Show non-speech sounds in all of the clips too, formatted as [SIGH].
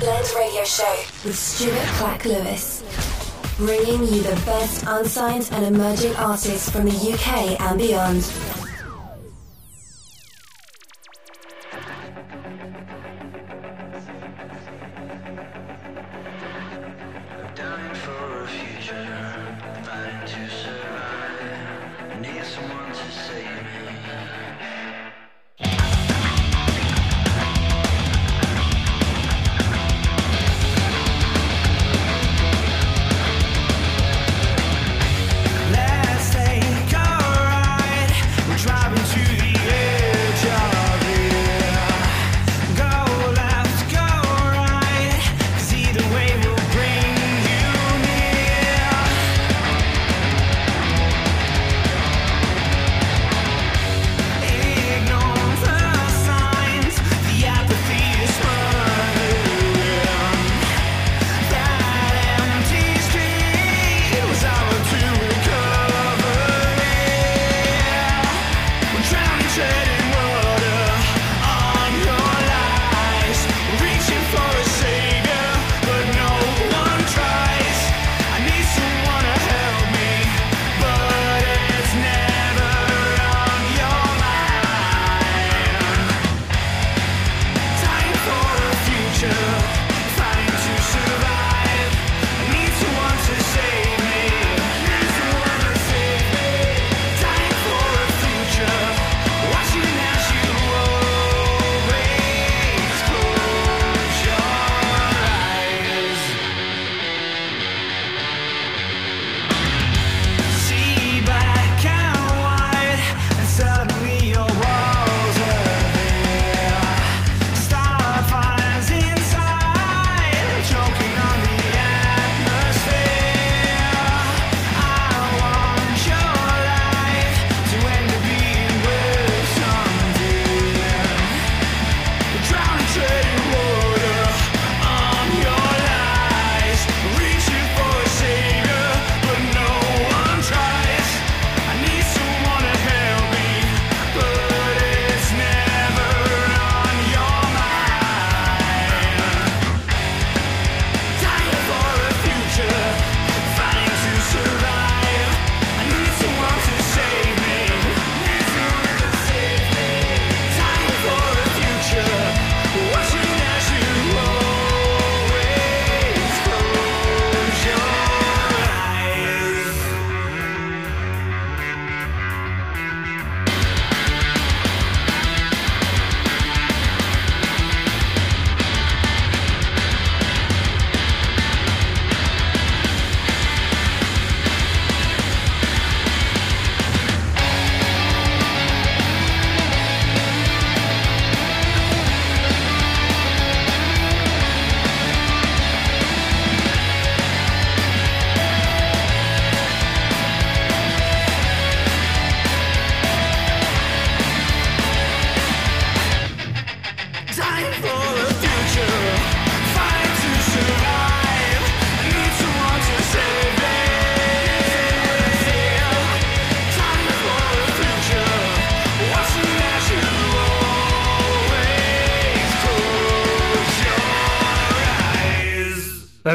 Blend Radio Show with Stuart Clack Lewis. Bringing you the best unsigned and emerging artists from the UK and beyond.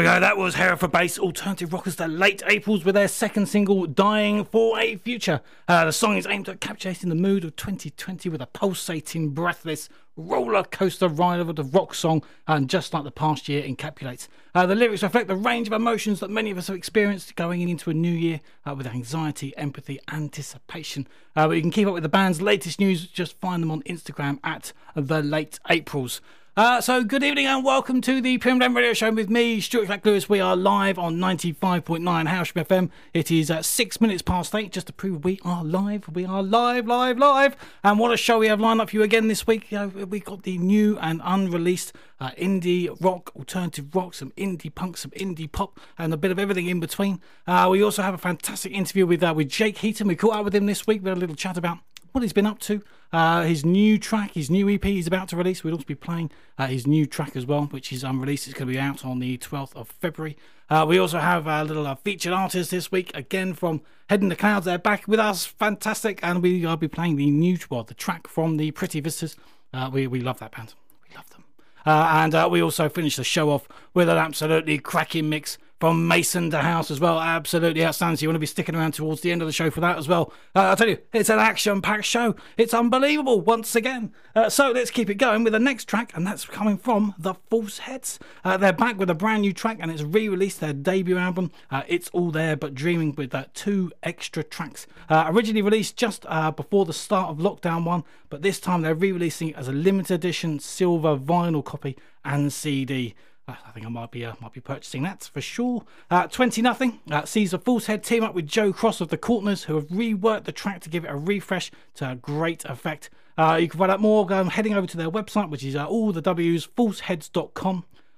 That was Hereford based alternative rockers, the Late Aprils, with their second single, Dying for a Future. Uh, the song is aimed at capturing the mood of 2020 with a pulsating, breathless, roller coaster ride of a rock song, and just like the past year encapsulates. Uh, the lyrics reflect the range of emotions that many of us have experienced going into a new year uh, with anxiety, empathy, anticipation. Uh, but you can keep up with the band's latest news, just find them on Instagram at The Late Aprils. Uh, so, good evening and welcome to the Premium Radio Show with me, Stuart Clack Lewis. We are live on 95.9 Hailsham FM. It is uh, six minutes past eight, just to prove we are live. We are live, live, live. And what a show we have lined up for you again this week. You know, we got the new and unreleased uh, indie rock, alternative rock, some indie punk, some indie pop, and a bit of everything in between. Uh, we also have a fantastic interview with uh, with Jake Heaton. We caught up with him this week. We had a little chat about what he's been up to. Uh, his new track, his new EP he's about to release. We'll also be playing uh, his new track as well, which is unreleased. It's going to be out on the 12th of February. Uh, we also have a little uh, featured artist this week, again from Head in the Clouds. They're back with us, fantastic. And we will be playing the new, well, the track from the Pretty Visitors. Uh, we, we love that band. We love them. Uh, and we also finish the show off with an absolutely cracking mix from Maison De House as well. Absolutely outstanding. So you want to be sticking around towards the end of the show for that as well. Uh, I'll tell you, it's an action packed show. It's unbelievable once again. Uh, so let's keep it going with the next track, and that's coming from The False Heads. Uh, they're back with a brand new track, and it's re released their debut album. Uh, it's All There But Dreaming with uh, two extra tracks. Uh, originally released just before the start of Lockdown 1, but this time they're re releasing it as a limited edition silver vinyl copy and CD. I think I might be uh, might be purchasing that for sure. Uh, Twenty nothing uh, sees a False Head team up with Joe Cross of the Courteeners, who have reworked the track to give it a refresh to great effect. Uh, you can find out more um, heading over to their website, which is uh, all the W's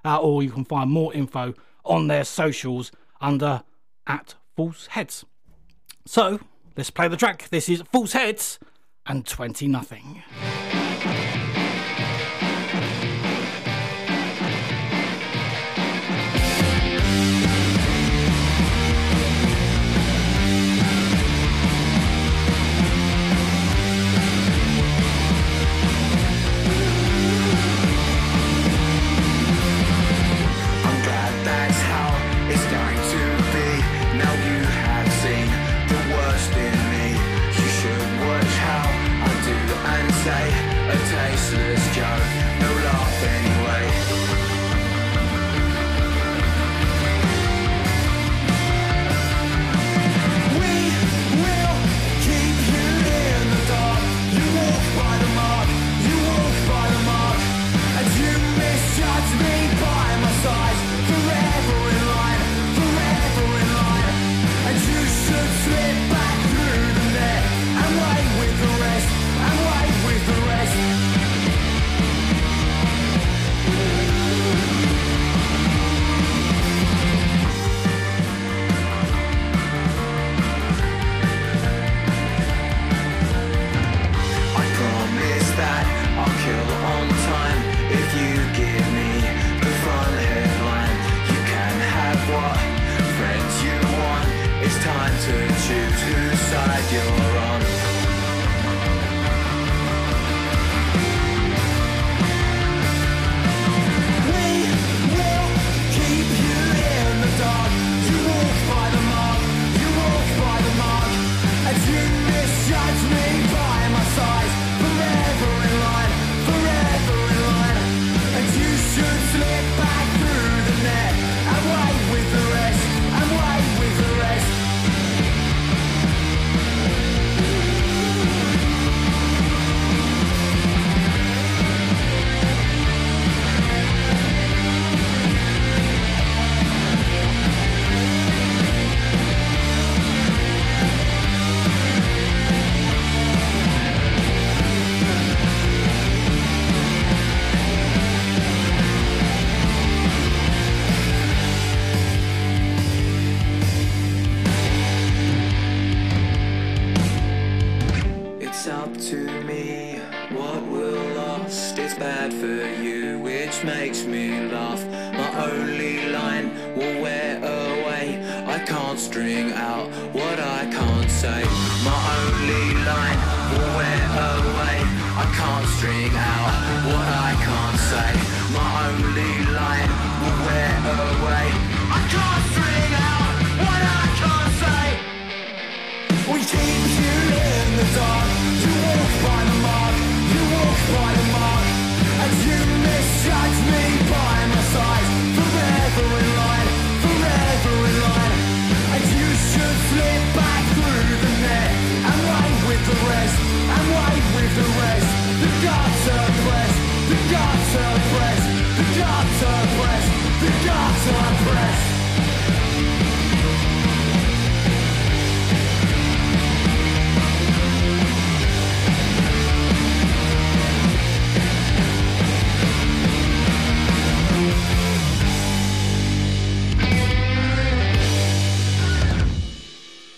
uh, or you can find more info on their socials under at False Heads. So let's play the track. This is False Heads and Twenty nothing.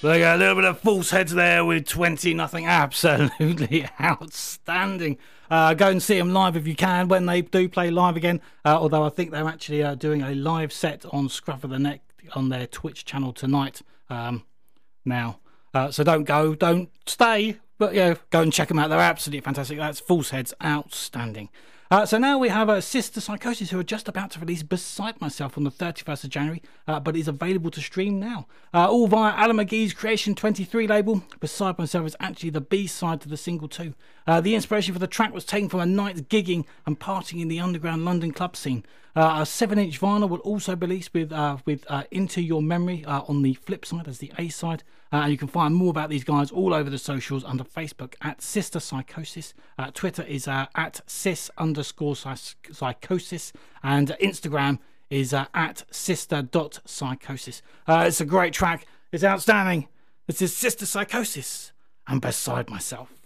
They got a little bit of false heads there with 20 nothing. Absolutely [LAUGHS] outstanding. Uh, go and see them live if you can when they do play live again. Uh, although I think they're actually uh, doing a live set on Scruff of the Neck on their Twitch channel tonight um, now. Uh, so don't go, don't stay, but yeah, go and check them out. They're absolutely fantastic. That's False Heads, outstanding. Uh, so now we have uh, Sister Psychosis, who are just about to release Beside Myself on the 31st of January, uh, but is available to stream now. Uh, all via Alan McGee's Creation 23 label. Beside Myself is actually the B side to the single, too. Uh, the inspiration for the track was taken from a night's gigging and partying in the underground London club scene. Uh, a 7 inch vinyl will also be released with, uh, with Into Your Memory on the flip side as the A side. Uh, and you can find more about these guys all over the socials under Facebook at Sister Psychosis. Uh, Twitter is uh, at sis underscore psychosis. And Instagram is uh, at sister.psychosis. Uh, it's a great track. It's outstanding. This is Sister Psychosis. I'm beside myself.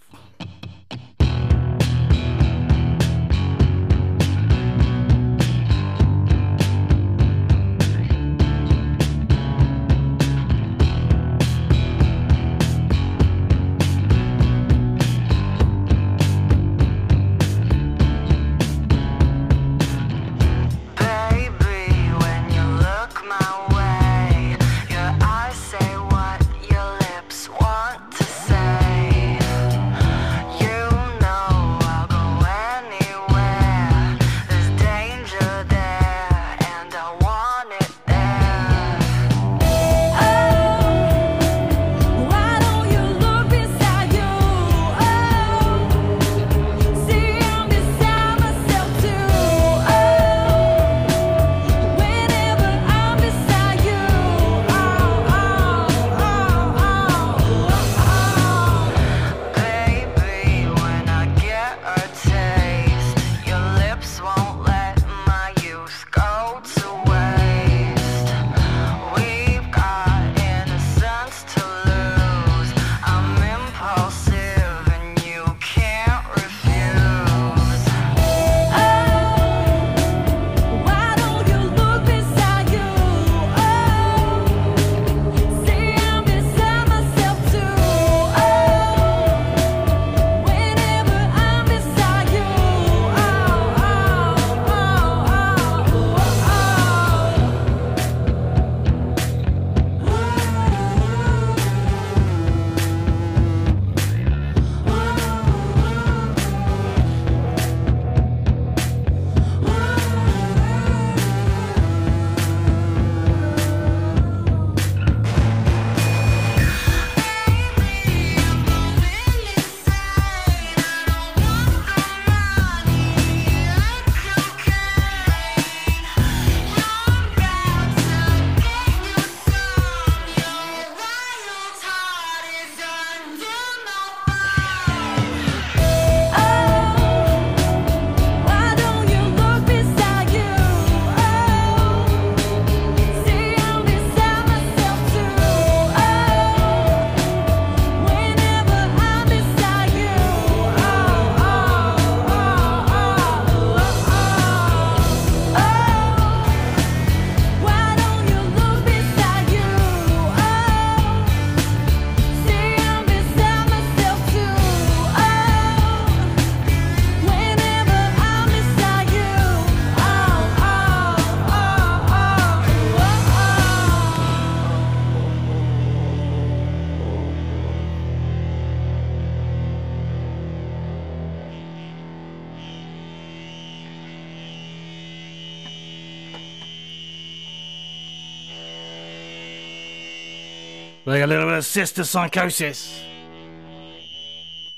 Like a little bit of sister psychosis.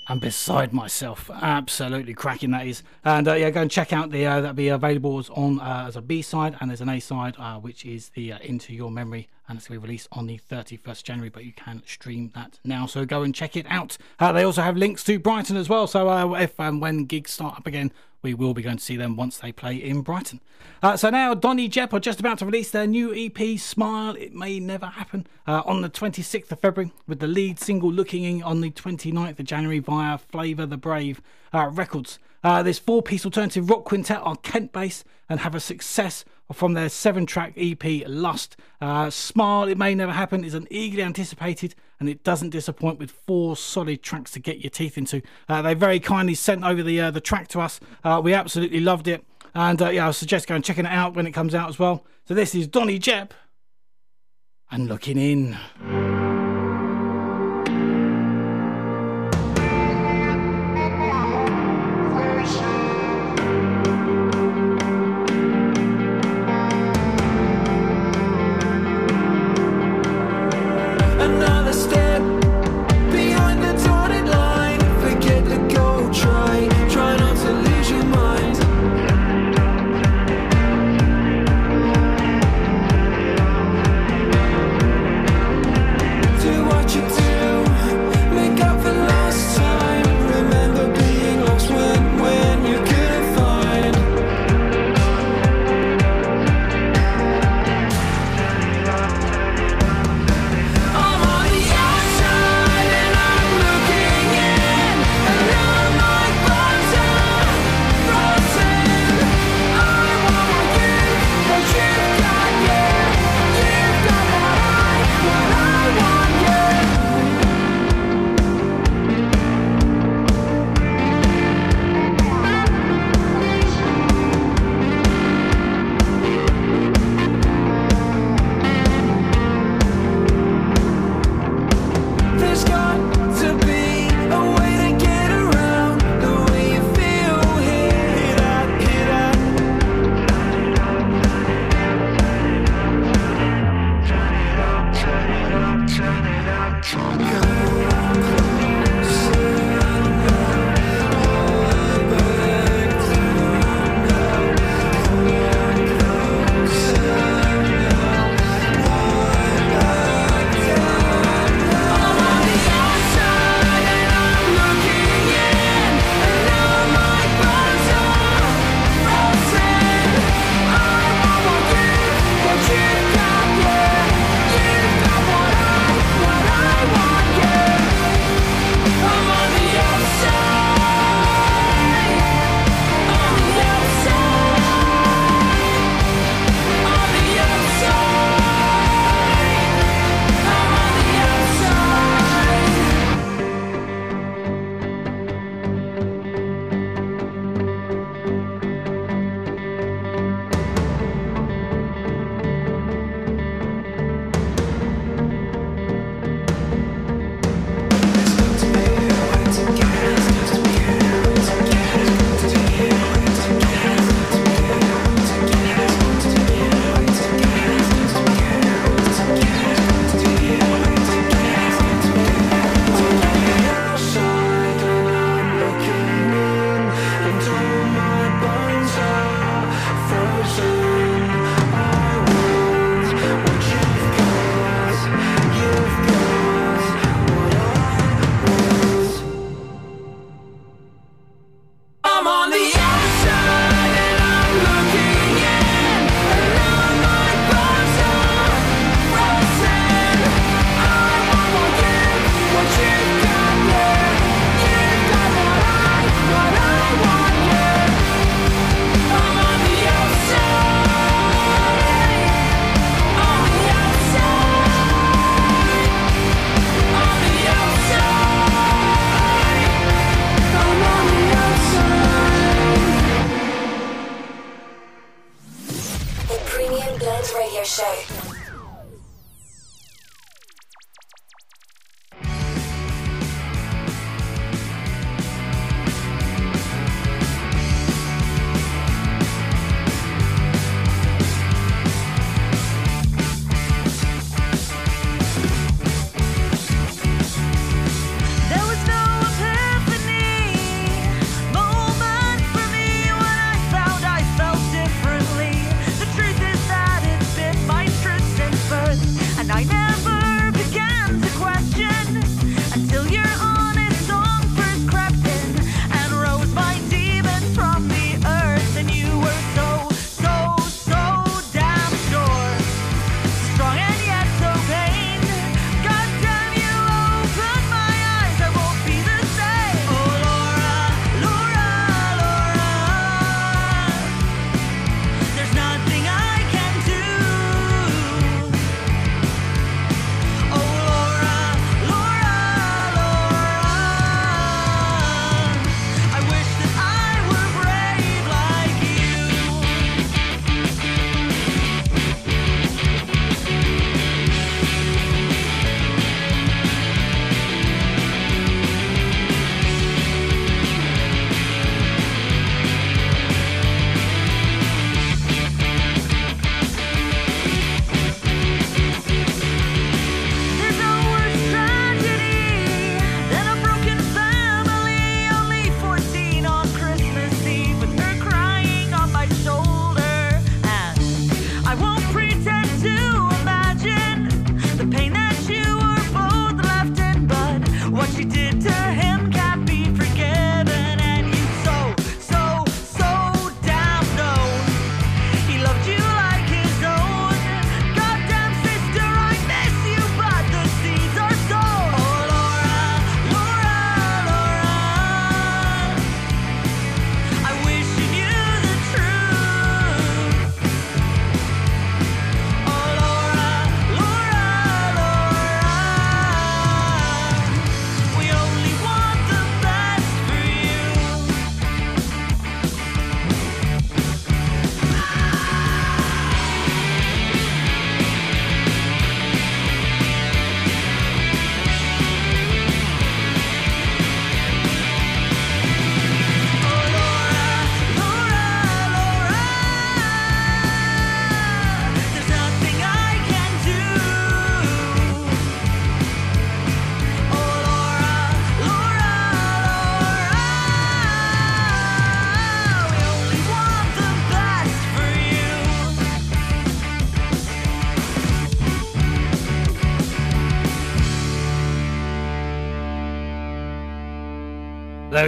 I'm beside myself. Absolutely cracking that is. And uh, yeah, go and check out the uh, that'll be available as on uh, as a B side and there's an A side, uh, which is the uh, Into Your Memory, and it's to be released on the 31st January. But you can stream that now, so go and check it out. Uh, they also have links to Brighton as well. So if and when gigs start up again, we will be going to see them once they play in Brighton. Uh, so now Dohny Jep are just about to release their new EP, Smile, It May Never Happen, uh, on the 26th of February, with the lead single looking in on the 29th of January via Flavour the Brave uh, Records. Uh, this four piece alternative rock quintet are Kent based and have a success from their seven track EP Lust. Uh, Smile, It May Never Happen is an eagerly anticipated and it doesn't disappoint with four solid tracks to get your teeth into. Uh, they very kindly sent over the uh, the track to us. Uh, we absolutely loved it. And uh, yeah, I suggest going checking it out when it comes out as well. So this is Dohny Jep and looking in.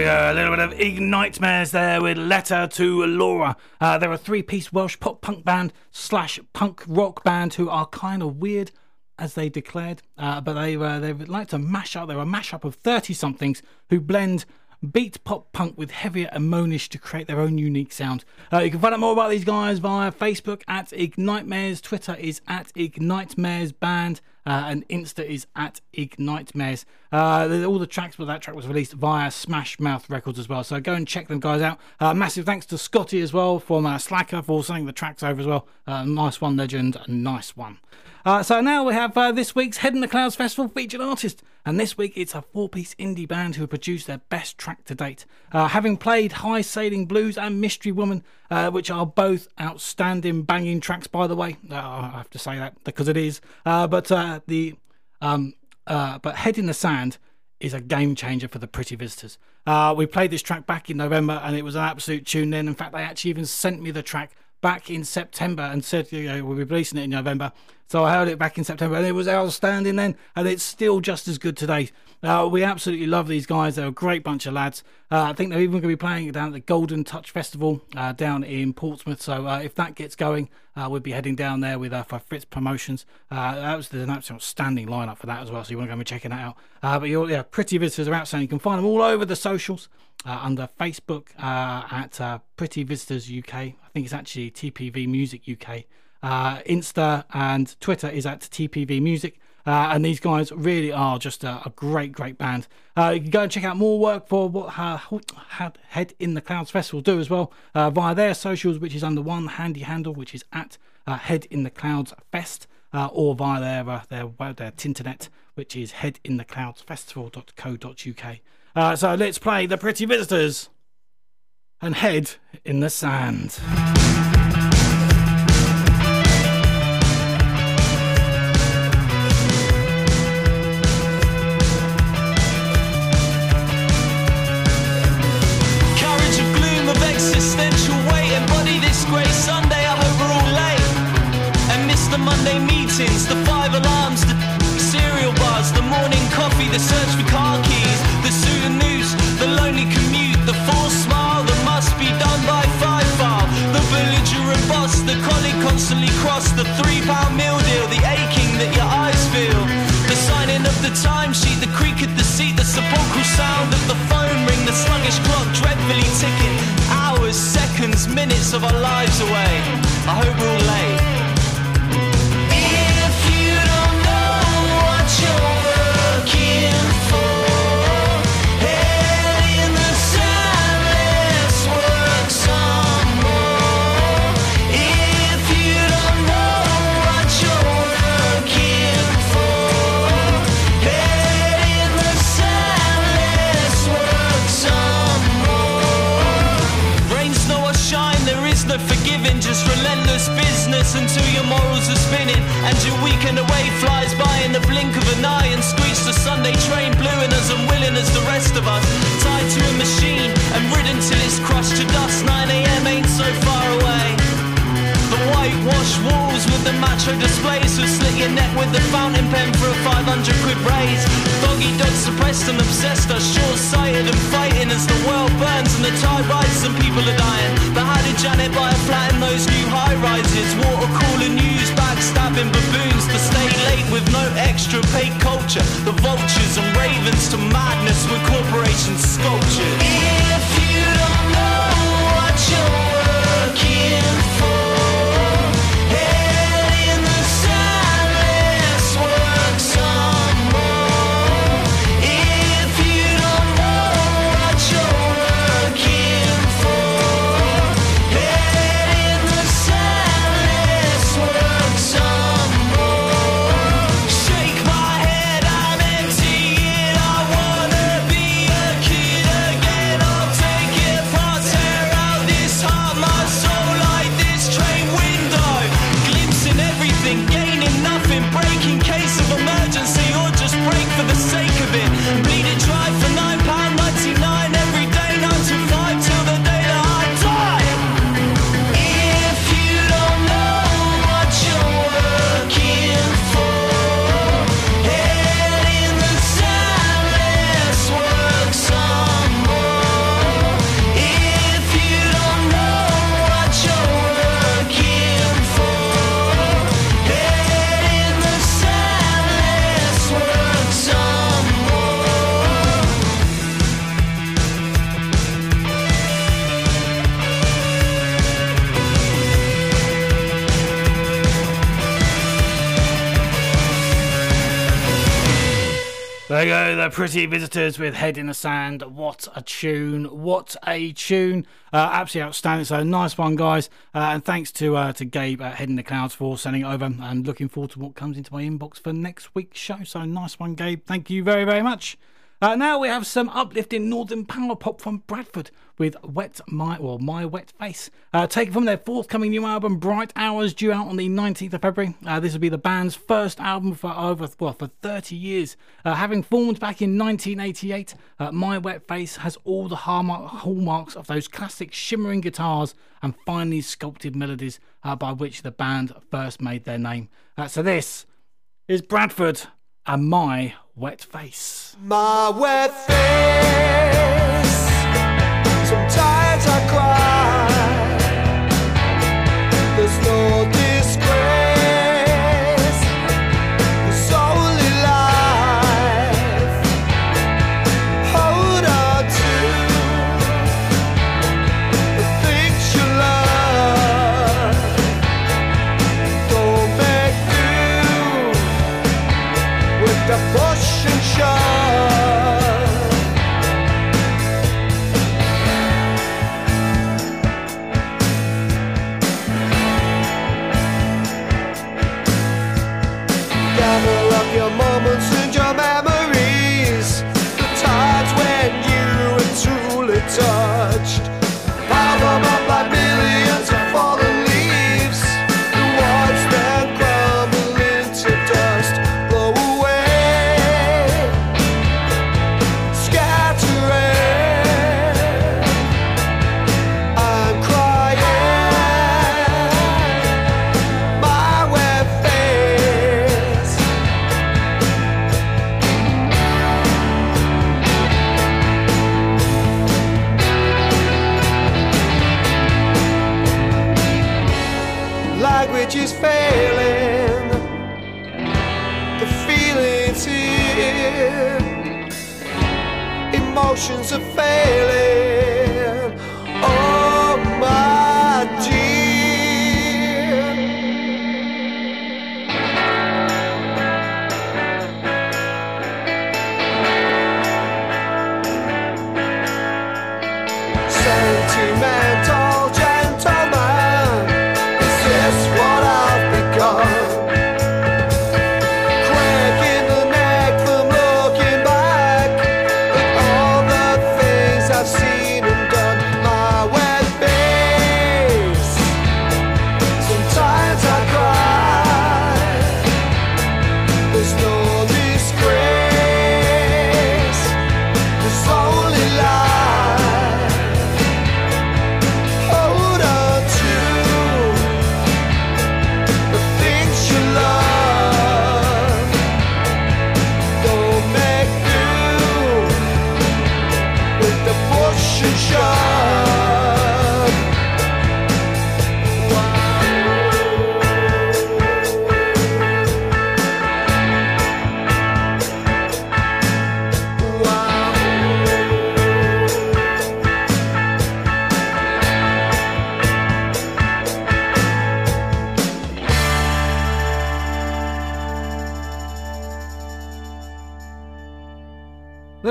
Go, a little bit of Ignitemares there with Letter to Laura. Uh, they're a three piece Welsh pop punk band slash punk rock band who are kind of weird, as they declared, uh, but they, uh, they like to mash up. They're a mashup of 30 somethings who blend beat pop punk with heavier and moanish to create their own unique sound. Uh, you can find out more about these guys via Facebook at Ignitemares, Twitter is at Ignitemares Band. Uh, and Insta is at Ignitemares. Uh, all the tracks, but that track was released via Smash Mouth Records as well. So go and check them guys out. Uh, massive thanks to Scotty as well from uh, Slacker for sending the tracks over as well. Uh, nice one, legend. Nice one. Uh, so now we have uh, this week's Head in the Clouds Festival featured artist, and this week it's a four-piece indie band who have produced their best track to date. Uh, having played High Sailing Blues and Mystery Woman, uh, which are both outstanding banging tracks, by the way, uh, I have to say that because it is. Uh, but the um, but Head in the Sand is a game changer for the Pretty Visitors. we played this track back in November, and it was an absolute tune. Then, in fact, they actually even sent me the track back in September and said, you know, we'll be releasing it in November. So I heard it back in September and it was outstanding then, and it's still just as good today. Uh, we absolutely love these guys. They're a great bunch of lads. Uh, I think they're even going to be playing down at the Golden Touch Festival uh, down in Portsmouth. So uh, if that gets going, uh, we'll be heading down there with uh, Fritz Promotions. that was an absolute standing lineup for that as well. So you want to go and be checking that out. but you're, yeah, Pretty Visitors are outstanding. You can find them all over the socials under Facebook at Pretty Visitors UK. I think it's actually TPV Music UK. Insta and Twitter is at TPV Music. Uh, and these guys really are just a, a great, great band. Uh, you can go and check out more work for what uh, Head in the Clouds Festival do as well uh, via their socials, which is under one handy handle, which is at uh, Head in the Clouds Fest, uh, or via their their their Tinternet, which is headinthecloudsfestival.co.uk. Uh, so let's play the Pretty Visitors and Head in the Sand. The pretty visitors with Head in the Sand. What a tune! What a tune! Uh, absolutely outstanding. So nice one, guys. Uh, and thanks to uh, to Gabe at Head in the Clouds for sending it over. And looking forward to what comes into my inbox for next week's show. So nice one, Gabe. Thank you very very much. Uh, now we have some uplifting northern power pop from Bradford with Wet My well My Wet Face, uh, taken from their forthcoming new album Bright Hours, due out on the 19th of February. Uh, this will be the band's first album for over well for 30 years, uh, having formed back in 1988. Uh, My Wet Face has all the hallmarks of those classic shimmering guitars and finely sculpted melodies uh, by which the band first made their name. so this is Bradford and My wet face. My wet face. Sometimes I cry. There's no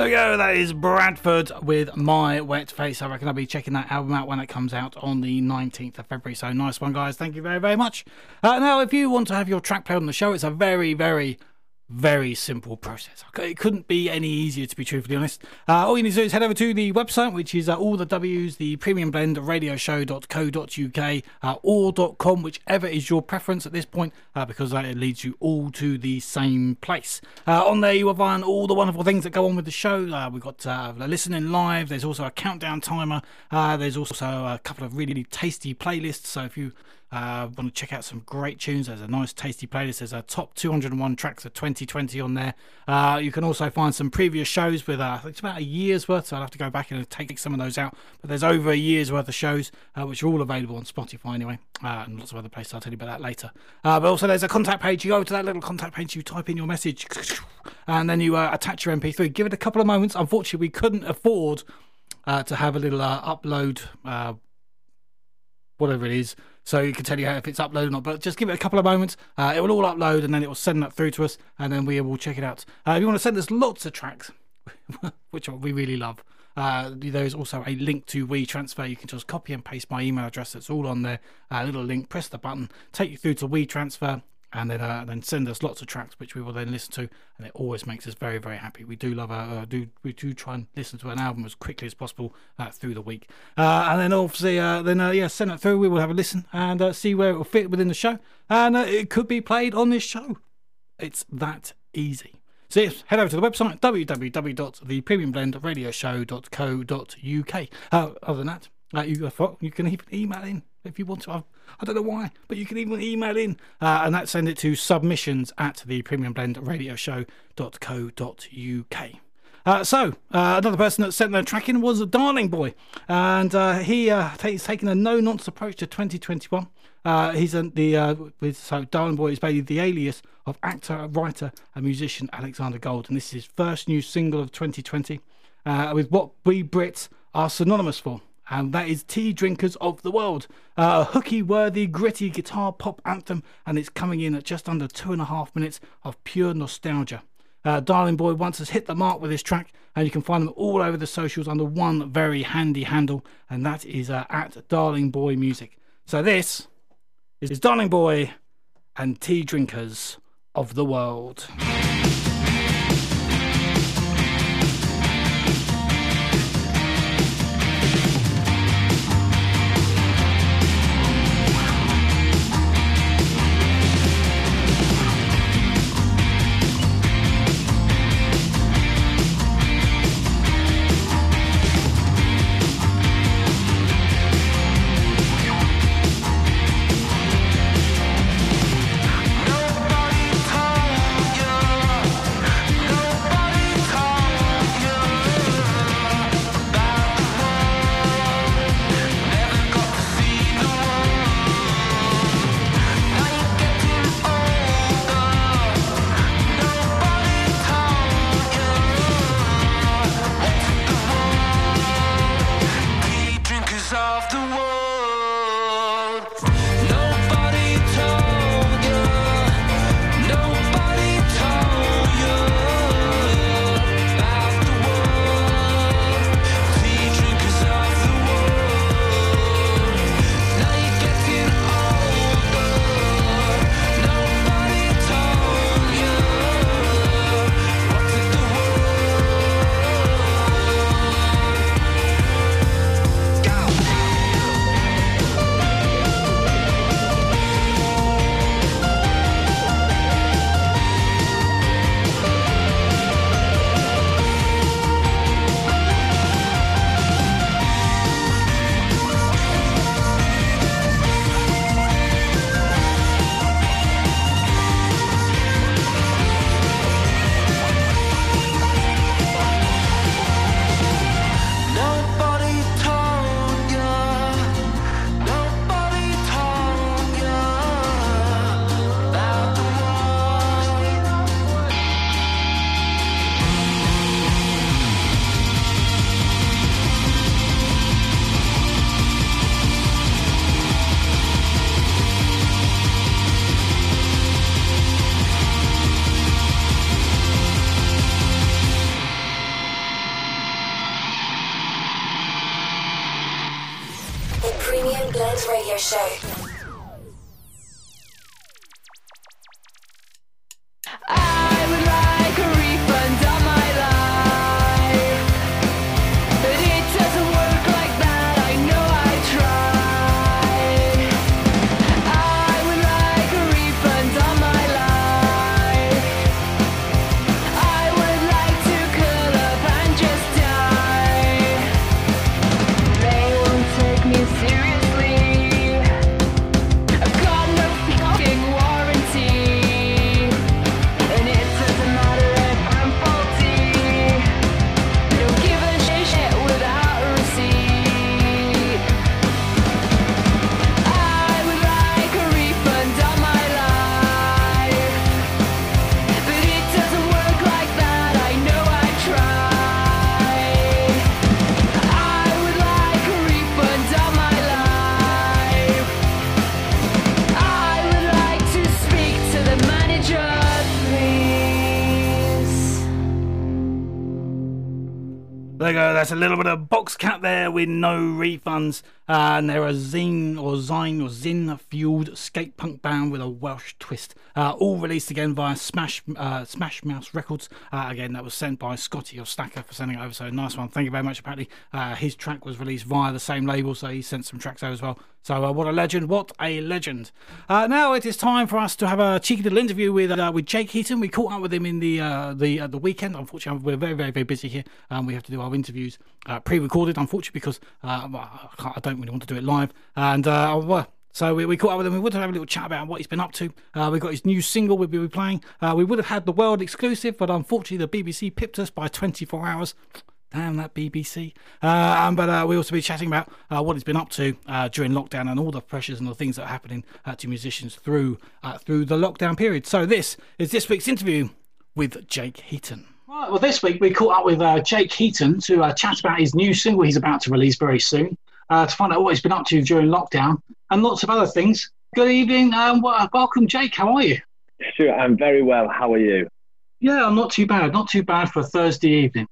we go. That is Bradford with My Wet Face. I reckon I'll be checking that album out when it comes out on the 19th of February. So nice one, guys. Thank you very, very much. Uh, now, if you want to have your track played on the show, it's a very, very, very simple process. Okay, It couldn't be any easier, to be truthfully honest. Uh, all you need to do is head over to the website, which is uh, all the W's, the Premium Blend Radio Show.co.uk uh, or .com, whichever is your preference at this point, uh, because that leads you all to the same place. Uh, on there, you will find all the wonderful things that go on with the show. Uh, we've got uh, listening live. There's also a countdown timer. There's also a couple of really, really tasty playlists. So if you uh, want to check out some great tunes. There's a nice, tasty playlist. There's a top 201 tracks of 2020 on there. Uh, you can also find some previous shows with, uh, it's about a year's worth, so I'll have to go back and take some of those out. But there's over a year's worth of shows, uh, which are all available on Spotify anyway, uh, and lots of other places. I'll tell you about that later. Uh, but also, there's a contact page. You go to that little contact page, you type in your message, and then you uh, attach your MP3. Give it a couple of moments. Unfortunately, we couldn't afford to have a little upload, whatever it is. So you can tell you if it's uploaded or not, but just give it a couple of moments. Uh, it will all upload and then it will send that through to us, and then we will check it out. Uh, if you want to send us lots of tracks, [LAUGHS] which we really love, uh, there is also a link to WeTransfer. You can just copy and paste my email address. It's all on there. A little link. Press the button, take you through to WeTransfer, and then uh, then send us lots of tracks, which we will then listen to, and it always makes us very very happy. We do love uh, do we do try and listen to an album as quickly as possible uh, through the week, uh, and then obviously uh, then uh, yeah send it through. We will have a listen and see where it will fit within the show, and it could be played on this show. It's that easy. So yes, head over to the website www.thepremiumblendradioshow.co.uk. Uh, other than that, uh, you, you can even email in if you want to. I, I don't know why, but you can even email in uh, and that send it to submissions at the premiumblendradioshow.co.uk. Uh, so, uh, another person that sent their track in was Darling Boy, and uh, he uh, ta- he's taken a no nonsense approach to 2021. Uh, he's a, the uh, so Darling Boy is basically the alias of actor, writer, and musician Alexander Gold, and this is his first new single of 2020 uh, with what we Brits are synonymous for, and that is Tea Drinkers of the World, a hooky, worthy, gritty guitar pop anthem, and it's coming in at just under two and a half minutes of pure nostalgia. Uh, Darling Boy once has hit the mark with this track, and you can find them all over the socials under one very handy handle, and that is uh, at Darling Boy Music. So this is Darling Boy and Tea Drinkers of the World. That's a little bit of Boxcat there with no refunds. Uh, and they're a zine or zine or zin fueled skate punk band with a Welsh twist. Uh, all released again via Smash uh, Smash Mouse Records. Uh, again, that was sent by Scotty or Stacker for sending it over. So nice one. Thank you very much. Apparently, uh, his track was released via the same label, so he sent some tracks over as well. So uh, what a legend! What a legend! Uh, now it is time for us to have a cheeky little interview with uh, with Jake Heaton. We caught up with him in the uh, the uh, the weekend. Unfortunately, we're very very very busy here, and we have to do our interviews uh, pre-recorded. Unfortunately, because I, I don't really want to do it live, and uh, well, so we, we caught up with him. We would have had a little chat about what he's been up to. We got his new single we'll be playing. We would have had the world exclusive, but unfortunately the BBC pipped us by 24 hours. Damn that BBC. Uh, um, but uh, we also be chatting about uh, what he's been up to uh, during lockdown and all the pressures and the things that are happening uh, to musicians through uh, through the lockdown period. So this is this week's interview with Jake Heaton. Right, well, this week we caught up with uh, Jake Heaton to uh, chat about his new single he's about to release very soon, uh, to find out what he's been up to during lockdown and lots of other things. Good evening, um, well, welcome, Jake. How are you? Stuart, I'm very well. How are you? Yeah, I'm not too bad. Not too bad for a Thursday evening.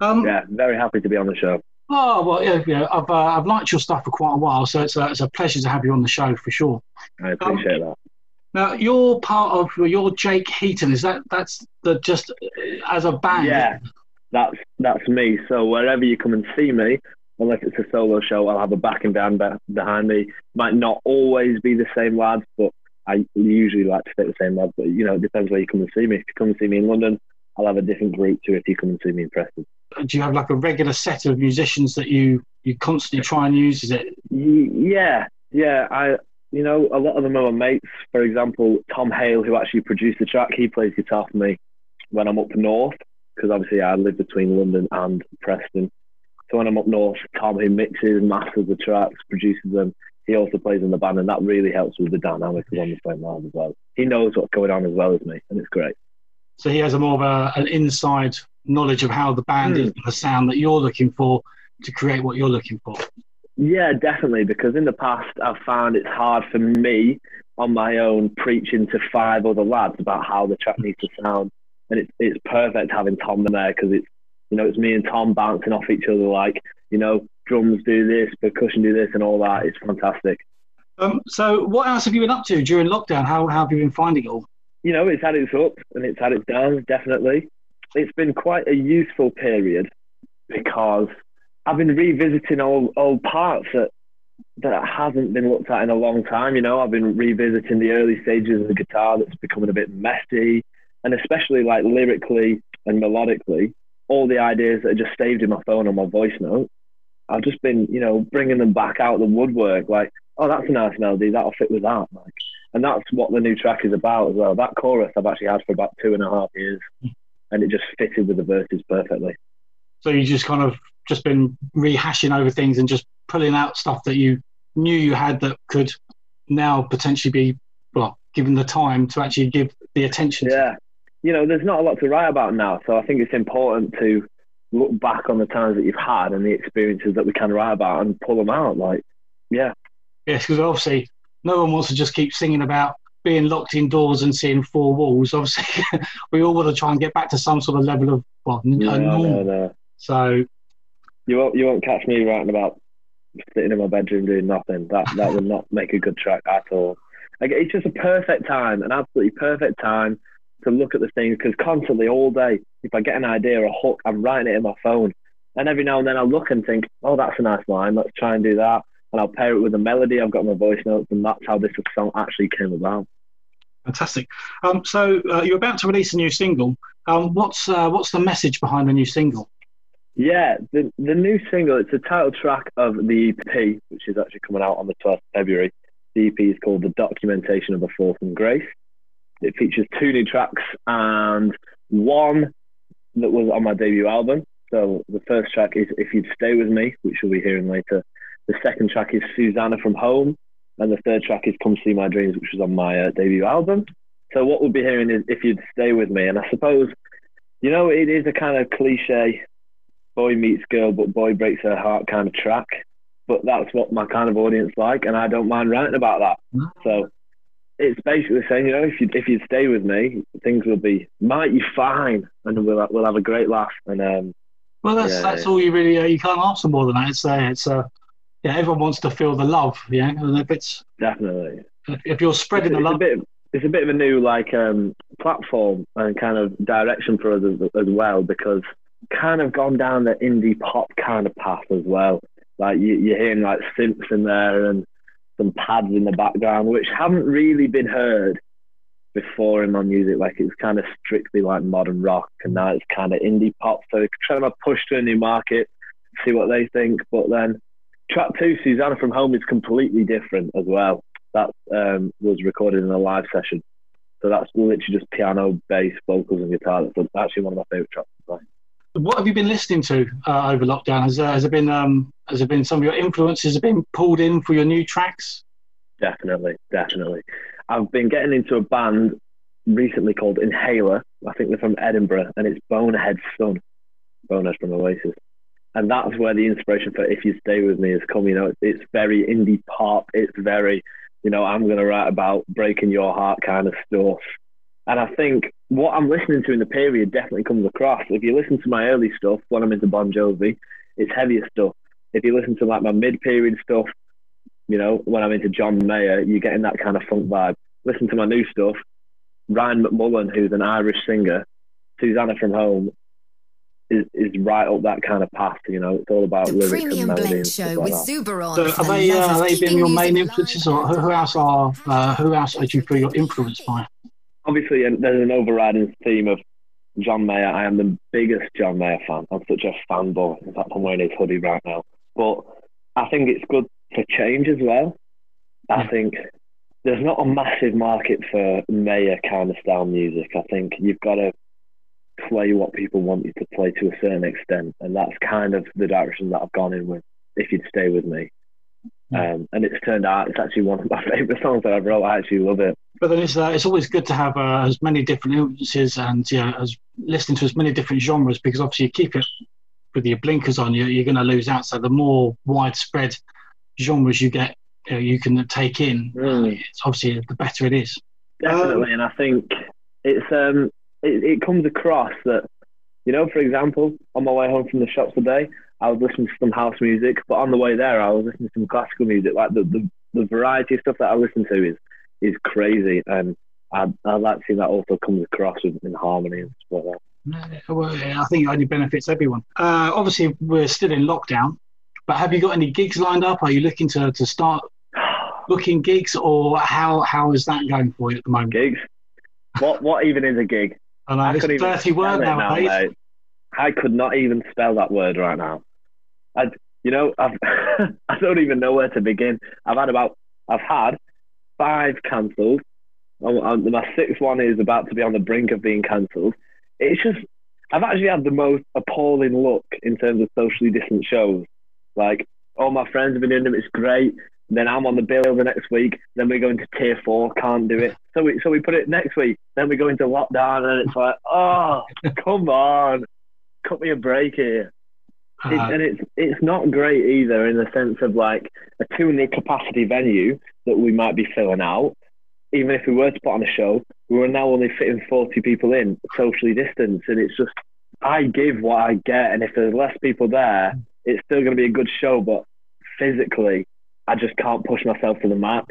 Um, Yeah, very happy to be on the show. Oh well, yeah, yeah. I've uh, I've liked your stuff for quite a while, so it's a, it's a pleasure to have you on the show for sure. I appreciate that. Now you're part of you're Jake Heaton. Is that that's the just uh, as a band? Yeah, that's that's me. So wherever you come and see me, unless it's a solo show, I'll have a backing band behind me. Might not always be the same lads, but I usually like to stick the same lads. But you know, it depends where you come and see me. If you come and see me in London, I'll have a different group to if you come and see me in Preston. Do you have like a regular set of musicians that you you constantly try and use? Is it? Yeah, yeah. I, you know, a lot of them are my mates. For example, Tom Hale, who actually produced the track, he plays guitar for me when I'm up north because obviously I live between London and Preston. So when I'm up north, Tom, who mixes, and masters the tracks, produces them, he also plays in the band, and that really helps with the dynamic of on the same line as well. He knows what's going on as well as me, and it's great. So he has a more of a, an inside knowledge of how the band Hmm. is, the sound that you're looking for to create what you're looking for. Yeah, definitely. Because in the past, I've found it's hard for me on my own preaching to five other lads about how the track needs to sound, and it's it's perfect having Tom in there because it's you know it's me and Tom bouncing off each other like you know drums do this, percussion do this, and all that. It's fantastic. Um, so what else have you been up to during lockdown? How, how have you been finding it all? You know, it's had its ups and it's had its downs. Definitely, it's been quite a useful period because I've been revisiting old old parts that that hasn't been looked at in a long time. You know, I've been revisiting the early stages of the guitar that's becoming a bit messy, and especially like lyrically and melodically, all the ideas that are just saved in my phone on my voice note. I've just been, you know, bringing them back out the woodwork. Like, oh, that's a nice melody. That'll fit with that. Like, and that's what the new track is about as well. That chorus I've actually had for about two and a half years, and it just fitted with the verses perfectly. So you just kind of just been rehashing over things and just pulling out stuff that you knew you had that could now potentially be well given the time to actually give the attention. to. Yeah. You know, there's not a lot to write about now, so I think it's important to look back on the times that you've had and the experiences that we can write about and pull them out. Like, yeah, Yes, because obviously no one wants to just keep singing about being locked indoors and seeing four walls. Obviously, [LAUGHS] we all want to try and get back to some sort of level of well, no, no, no. So You won't, you won't catch me writing about sitting in my bedroom doing nothing. That that would not make a good track at all. Like, it's just a perfect time, an absolutely perfect time to look at the things because constantly all day, if I get an idea or a hook, I'm writing it in my phone. And every now and then I'll look and think, oh, that's a nice line. Let's try and do that. And I'll pair it with a melody. I've got my voice notes, and that's how this song actually came about. Fantastic. Um, so uh, you're about to release a new single. Um, what's uh, what's the message behind the new single? Yeah, the the new single, it's the title track of the EP, which is actually coming out on the 12th of February. The EP is called The Documentation of a Fall from Grace. It features two new tracks and one that was on my debut album. So the first track is If You'd Stay With Me, which you'll be hearing later. The second track is Susanna from Home. And the third track is Come See My Dreams, which was on my uh, debut album. So what we'll be hearing is If You'd Stay With Me. And I suppose, you know, it is a kind of cliche boy meets girl, but boy breaks her heart kind of track. But that's what my kind of audience like, and I don't mind writing about that. So it's basically saying, you know, if you if you stay with me, things will be mighty fine, and we'll we'll have a great laugh. And um, Well, that's Yeah, that's yeah. all you really uh, you can't ask for more than that. It's uh, it's uh, yeah, everyone wants to feel the love, yeah. And if it's definitely, if, you're spreading the it's a love, bit. It's a bit of a new like um, platform and kind of direction for us as, as well because kind of gone down the indie pop kind of path as well. Like you, you're hearing like synths in there and some pads in the background, which haven't really been heard before in my music. Like it's kind of strictly like modern rock, and now it's kind of indie pop. So trying to push to a new market, see what they think. But then track two, Susanna from Home, is completely different as well. That um, was recorded in a live session. So that's literally just piano, bass, vocals, and guitar. That's actually one of my favorite tracks. to play. what have you been listening to uh, over lockdown? Has, uh, has it been um, has it been some of your influences have been pulled in for your new tracks? Definitely, definitely. I've been getting into a band recently called Inhaler. I think they're from Edinburgh, and it's Bonehead's son, Bonehead from Oasis. And that's where the inspiration for "If You Stay With Me" has come. You know, it's, very indie pop. It's very, you know, I'm going to write about breaking your heart kind of stuff. And I think what I'm listening to in the period definitely comes across. If you listen to my early stuff, when I'm into Bon Jovi, it's heavier stuff. If you listen to like my mid-period stuff, you know, when I'm into John Mayer, you're getting that kind of funk vibe. Listen to my new stuff. Ryan McMullan, who's an Irish singer, Susanna from Home, is, is right up that kind of path. You know, it's all about The lyrics Premium and melody Blend Show with that. Zuberon. So for are they love uh, are they keeping been your main influences, alive or who, who else are uh, who else are you feel you're influenced by? Obviously, there's an overriding theme of John Mayer. I am the biggest John Mayer fan. I'm such a fanboy. In fact, I'm wearing his hoodie right now. But I think it's good for change as well. I think there's not a massive market for Mayer kind of style music. I think you've got to play what people want you to play to a certain extent, and that's kind of the direction that I've gone in with. If you'd stay with me, um, and it's turned out it's actually one of my [LAUGHS] favorite songs that I've wrote. I actually love it. But then it's uh, it's always good to have uh, as many different influences and yeah, as listening to as many different genres because obviously you keep it with your blinkers on, you're, you're going to lose out. So the more widespread genres you get, you, know, you can take in. Mm. It's obviously the better it is. Definitely, and I think it's um it, it comes across that you know, for example, on my way home from the shops today, I was listening to some house music, but on the way there, I was listening to some classical music. Like the the, the variety of stuff that I listen to is is crazy, and I I like to see that also comes across in, in harmony and stuff like that. Well, yeah, I think it only benefits everyone. Uh, obviously, we're still in lockdown, but have you got any gigs lined up? Are you looking to, to start booking gigs, or how how is that going for you at the moment? Gigs. What what even is a gig? I know I it's a dirty word now, mate. I could not even spell that word right now. I, you know, I've, [LAUGHS] I don't even know where to begin. I've had about, I've had five cancelled. My sixth one is about to be on the brink of being cancelled. It's just, I've actually had the most appalling look in terms of socially distant shows. Like, all my friends have been in them. It's great. Then I'm on the bill the next week. Then we go into tier four. Can't do it. So we so we put it next week. Then we go into lockdown, and it's like, oh, [LAUGHS] come on, cut me a break here. It, Uh, and it's it's not great either in the sense of like a 200 capacity venue that we might be filling out. Even if we were to put on a show, we were now only fitting 40 people in, socially distanced, and it's just I give what I get, and if there's less people there, it's still going to be a good show. But physically, I just can't push myself to the max.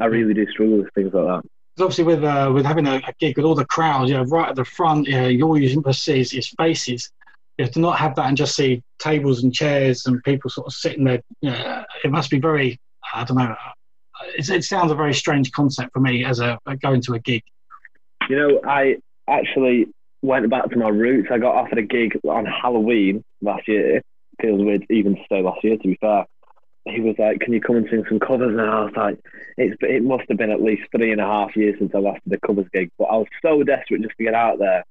I really do struggle with things like that. 'Cause obviously with uh, with having a, a gig with all the crowds, you know, right at the front, you know, all you must see is, is faces. You have to not have that and just see tables and chairs and people sort of sitting there. You know, it must be very, I don't know. It, it sounds a very strange concept for me as a going to a gig. You know, I actually went back to my roots. I got offered a gig on Halloween last year. Feels weird even to say last year, to be fair. He was like, "Can you come and sing some covers?" And I was like, "It's it must have been at least three and a half years since I last did a covers gig." But I was so desperate just to get out there.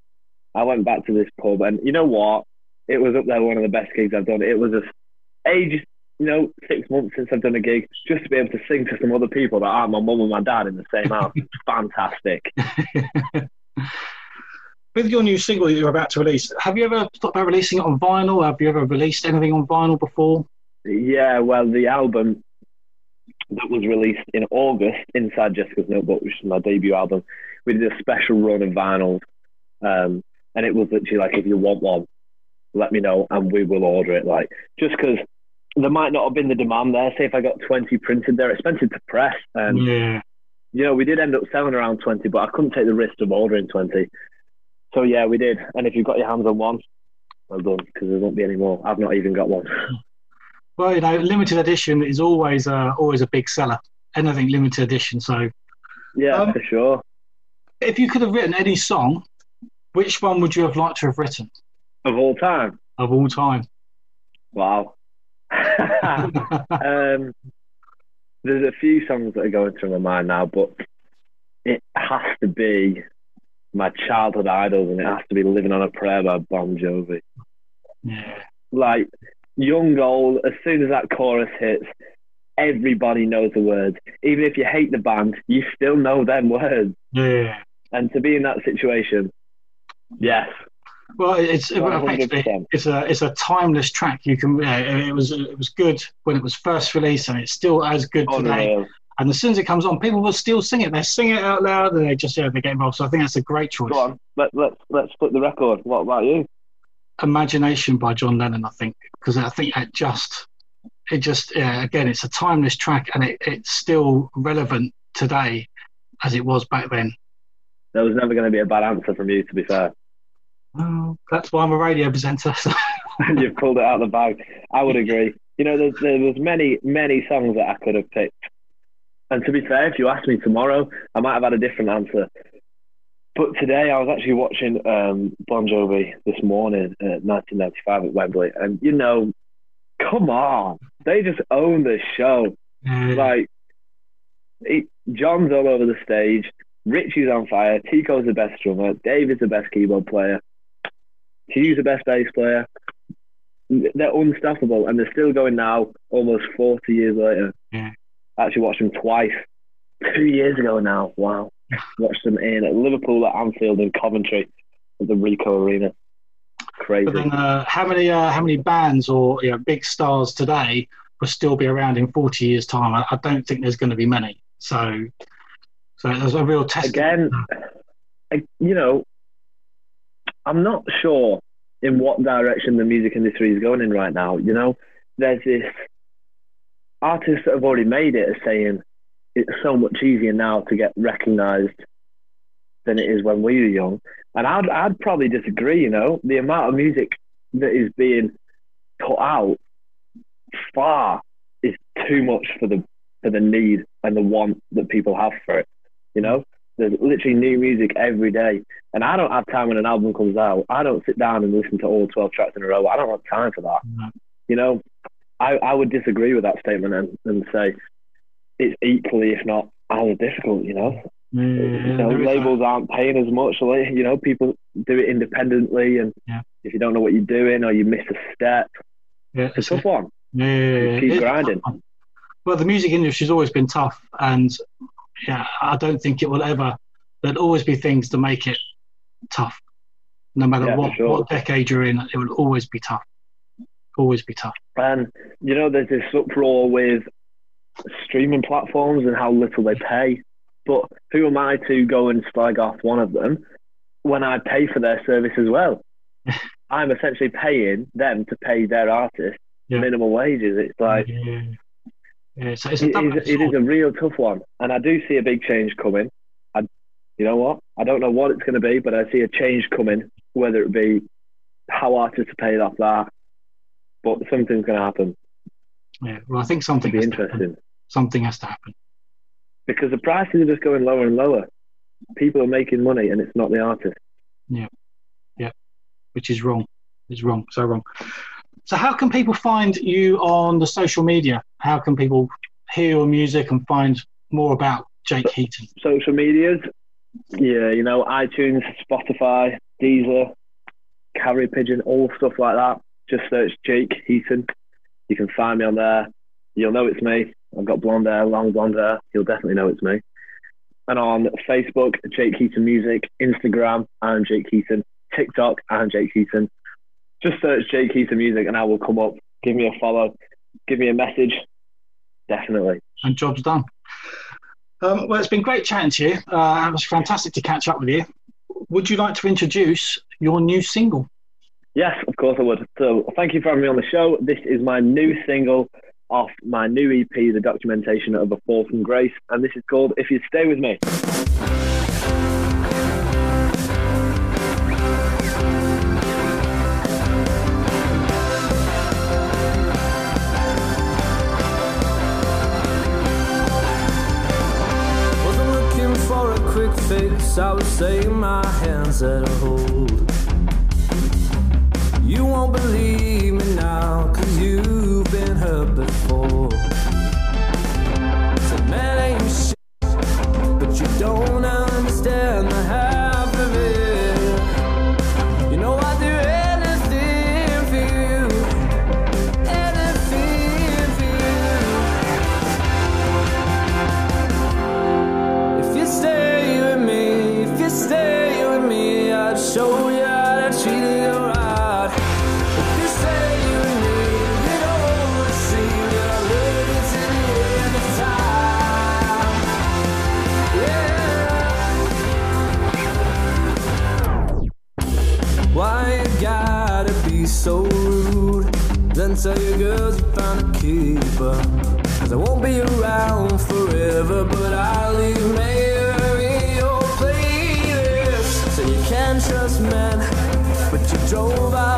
I went back to this pub, and you know what? It was up there one of the best gigs I've done. It was just ages, you know, six months since I've done a gig, just to be able to sing to some other people that aren't my mum and my dad in the same house. [LAUGHS] fantastic. [LAUGHS] With your new single that you're about to release, have you ever thought about releasing it on vinyl? Have you ever released anything on vinyl before? Yeah, well, the album that was released in August, Inside Jessica's Notebook, which is my debut album, we did a special run of vinyls. Um, and it was literally like, if you want one, let me know and we will order it. Like, just because there might not have been the demand there. Say if I got 20 printed, they're expensive to press. And, Yeah. you know, we did end up selling around 20, but I couldn't take the risk of ordering 20. So, yeah, we did. And if you've got your hands on one, well done, because there won't be any more. I've not even got one. Well, you know, limited edition is always uh, always a big seller. Anything limited edition. So, Yeah, Um, for sure. if you could have written any song, which one would you have liked to have written Of all time. of all time? Wow. [LAUGHS] um, there's a few songs that are going through my mind now, but it has to be my childhood idols, and it has to be "Living on a Prayer" by Bon Jovi. Yeah. Like young, old. As soon as that chorus hits, everybody knows the words. Even if you hate the band, you still know them [LAUGHS] words. Yeah. And to be in that situation, yes, Well, it's 100%. it's a it's a timeless track. You can uh, it was it was good when it was first released, and it's still as good today. unreal. And as soon as it comes on, people will still sing it. They sing it out loud, and they just yeah they get involved. So I think that's a great choice. Go on, let let's let's split the record. What about you? Imagination by John Lennon, I think, because I think it just it just yeah, again it's a timeless track, and it, it's still relevant today as it was back then. There was never going to be a bad answer from you, to be fair. Well, that's why I'm a radio presenter. So. [LAUGHS] You've pulled it out of the bag. I would agree. You know, there's, there was many, many songs that I could have picked. And to be fair, if you asked me tomorrow, I might have had a different answer. But today, I was actually watching um, Bon Jovi this morning at 1995 at Wembley. And, you know, come on. They just own the show. Yeah. Like, it, John's all over the stage. Richie's on fire. Tico's the best drummer. David's the best keyboard player. Hugh's the best bass player. They're unstoppable, and they're still going now, almost 40 years later. Yeah. I actually watched them twice, two years ago now. Wow. watched them in at Liverpool, at Anfield, and Coventry at the Ricoh Arena. Crazy. But then, uh, how many uh, how many bands or you know, big stars today will still be around in 40 years' time? I, I don't think there's going to be many. So, so there's a real test. again, I- you know, I'm not sure in what direction the music industry is going in right now. You know, there's this artists that have already made it are saying it's so much easier now to get recognised than it is when we were young. And I'd I'd probably disagree. You know, the amount of music that is being put out far is too much for the for the need and the want that people have for it. You know, there's literally new music every day, and I don't have time when an album comes out. I don't sit down and listen to all twelve tracks in a row. I don't have time for that. No. You know, I, I would disagree with that statement and, and say it's equally, if not as difficult. You know, mm, Yeah, you know labels aren't paying as much. Like, you know, people do it independently, and Yeah. if you don't know what you're doing or you miss a step. Yeah, it's a tough one. Yeah, Keep it's grinding. Well, the music industry's always been tough, and yeah, I don't think it will ever. There'll always be things to make it tough, no matter Yeah, what sure. what decade you're in. It will always be tough. Always be tough. And you know, there's this uproar with streaming platforms and how little they pay. But who am I to go and slag off one of them when I pay for their service as well? [LAUGHS] I'm essentially paying them to pay their artists Yeah. minimum wages. It's like yeah. yeah. So it's a it, it is a real tough one, and I do see a big change coming. I, you know what? I don't know what it's going to be, but I see a change coming. Whether it be how artists are paid off that, but something's going to happen. yeah. Well, I think something be interesting Something has to happen. because the prices are just going lower and lower. People are making money, and it's not the artist. Yeah, yeah, which is wrong. It's wrong. So wrong. So how can people find you on the social media? How can people hear your music and find more about Jake Heaton? social medias. Yeah, you know, iTunes, Spotify, Deezer, Carrier Pigeon, all stuff like that. Just search Jake Heaton. You can find me on there. You'll know it's me. I've got blonde hair, long blonde hair. You'll definitely know it's me. And on Facebook, Jake Heaton Music, Instagram, I'm Jake Heaton, TikTok, I'm Jake Heaton. Just search Jake Heaton Music and I will come up. Give me a follow. Give me a message. Definitely. And job's done. Um, well, it's been great chatting to you. Uh, it was fantastic to catch up with you. Would you like to introduce your new single? Yes, of course I would. So thank you for having me on the show. This is my new single off my new EP, The Documentation of a Fall from Grace, and this is called If You Stay With Me. Wasn't looking for a quick fix, I was saying my hands at a hold. You won't believe me now, before. Said, man, ain't shit, but you don't so rude? Then tell your girls you found a keeper. Cause I won't be around forever, but I'll leave mayor in your playlist. So you can't trust men, but you drove our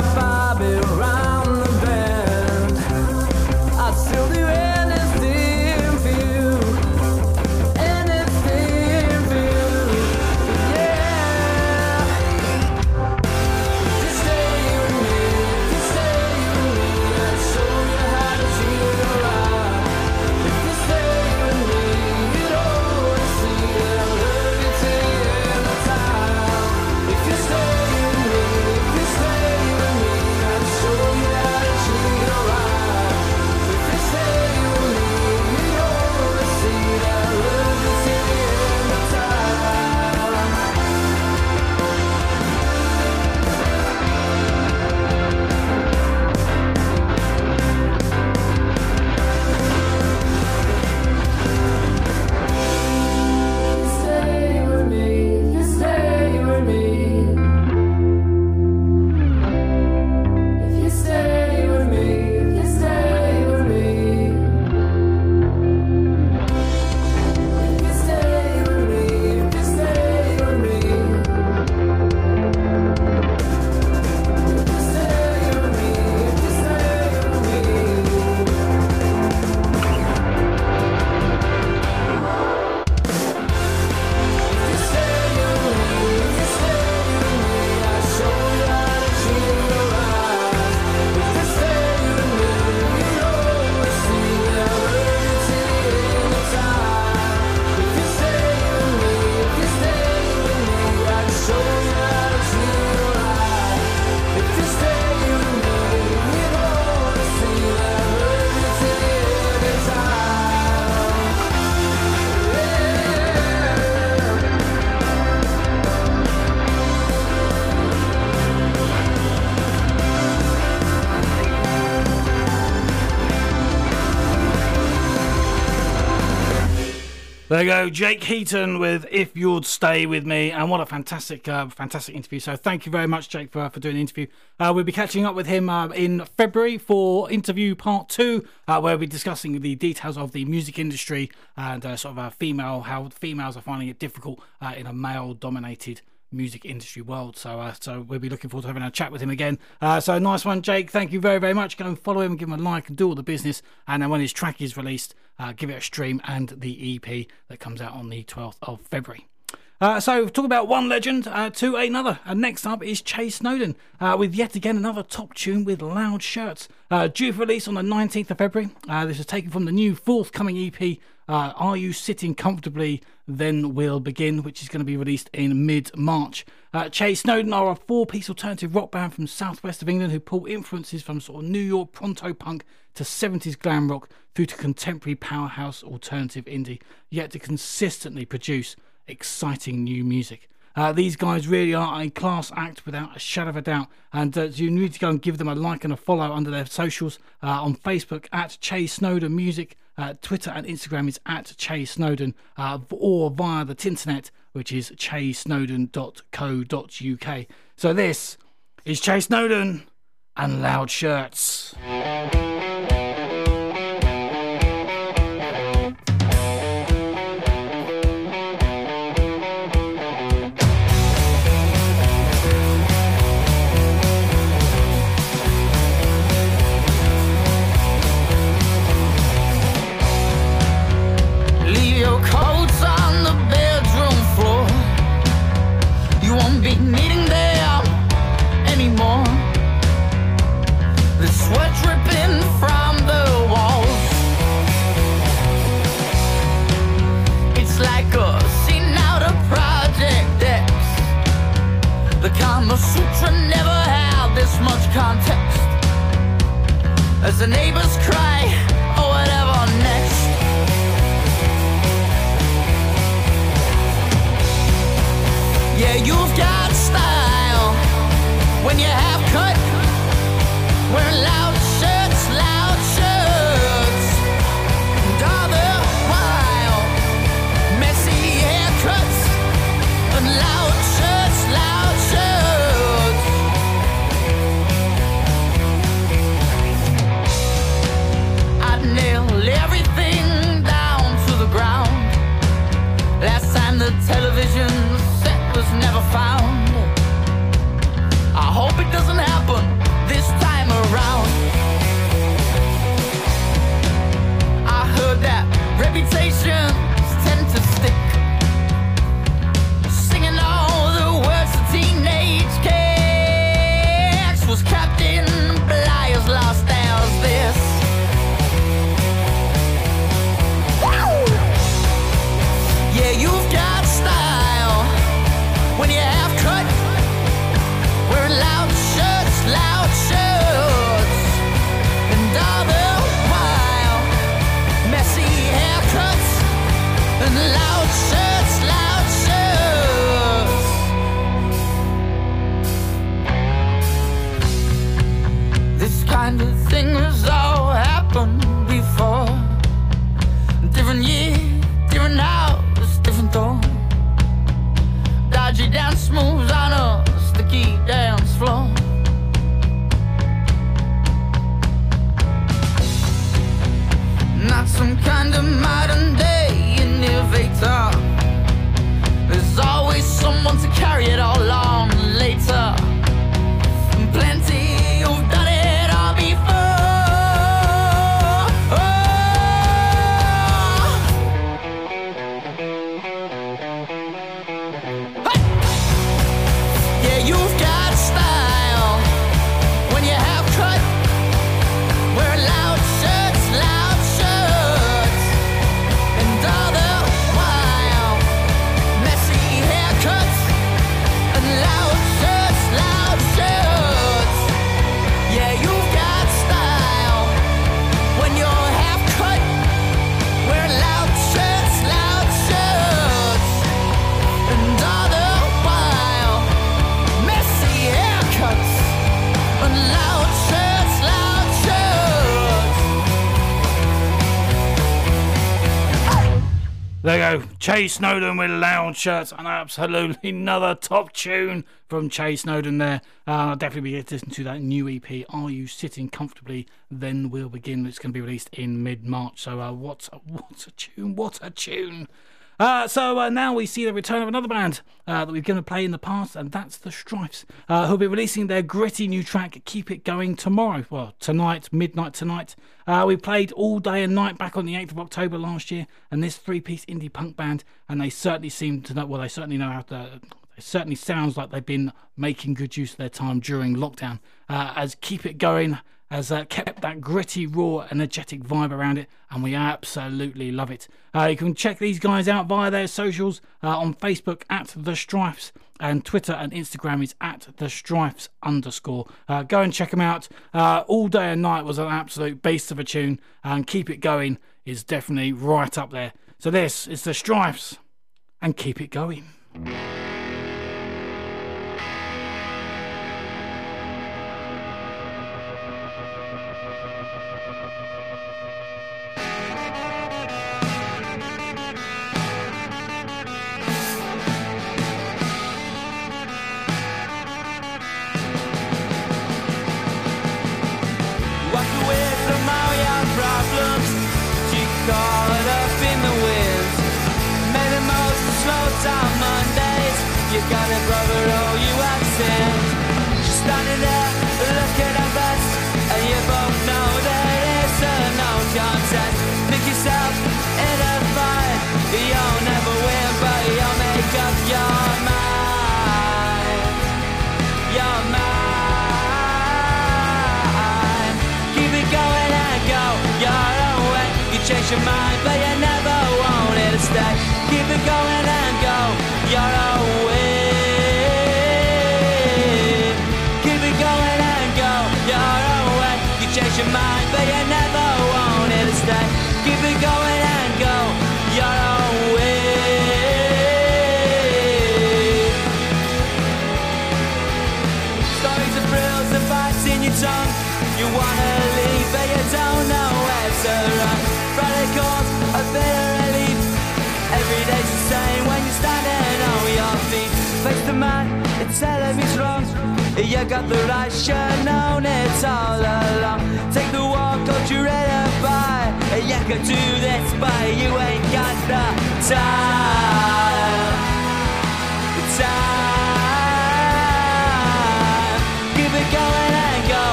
Jake Heaton with "If You'd Stay with Me," and what a fantastic, uh, fantastic interview. So thank you very much, Jake, for for doing the interview. Uh, we'll be catching up with him uh, in February for interview part two, uh, where we'll be discussing the details of the music industry and uh, sort of uh, female how females are finding it difficult in a male-dominated music industry world. So, uh, so we'll be looking forward to having a chat with him again. Uh, so nice one, Jake. Thank you very, very much. Go and follow him, give him a like, and do all the business. And then when his track is released, uh, give it a stream and the EP that comes out on the 12th of February. Uh, so, talk about one legend uh, to another. And next up is Chay Snowdon uh, with yet again another top tune with loud shirts. Uh, due for release on the 19th of February. Uh, this is taken from the new forthcoming EP, uh, Are You Sitting Comfortably? Then We'll Begin, which is going to be released in mid March. Uh, Chay Snowdon are a four piece alternative rock band from southwest of England who pull influences from sort of New York proto punk to 70s glam rock through to contemporary powerhouse alternative indie, yet to consistently produce exciting new music. Uh, these guys really are a class act without a shadow of a doubt, and uh, you need to go and give them a like and a follow under their socials uh, on Facebook at Chay Snowdon Music, uh, Twitter and Instagram is at Chay Snowdon, uh, or via the Tinternet, which is chaysnowdon.co.uk. So this is Chay Snowdon and Loud Shirts. Much context. As the neighbors cry, or whatever next. Yeah, you've got style when you have cut. Wearing loud television set was never found. I hope it doesn't happen this time around. I heard that reputations Chay Snowdon with Loud Shirts and absolutely [LAUGHS] another top tune from Chay Snowdon there. Uh, definitely be listening to that new EP. Are you sitting comfortably? Then we'll begin. It's going to be released in mid March. So uh, what [LAUGHS] what a tune! What a tune! Uh, so uh, now we see the return of another band uh, that we've given a play in the past, and that's the Strifes, uh, who'll be releasing their gritty new track "Keep It Going" tomorrow. Well, tonight, midnight tonight. Uh, we played all day and night back on the 8th of October last year, and this three-piece indie punk band, and they certainly seem to know. Well, they certainly know how to. It certainly sounds like they've been making good use of their time during lockdown. Uh, as "Keep It Going." Has uh, kept that gritty, raw, energetic vibe around it, and we absolutely love it. Uh, you can check these guys out via their socials uh, on Facebook at The Strifes, and Twitter and Instagram is at The Strifes underscore. Uh, go and check them out. Uh, All Day and Night was an absolute beast of a tune, and Keep It Going is definitely right up there. So this is The Strifes, and Keep It Going.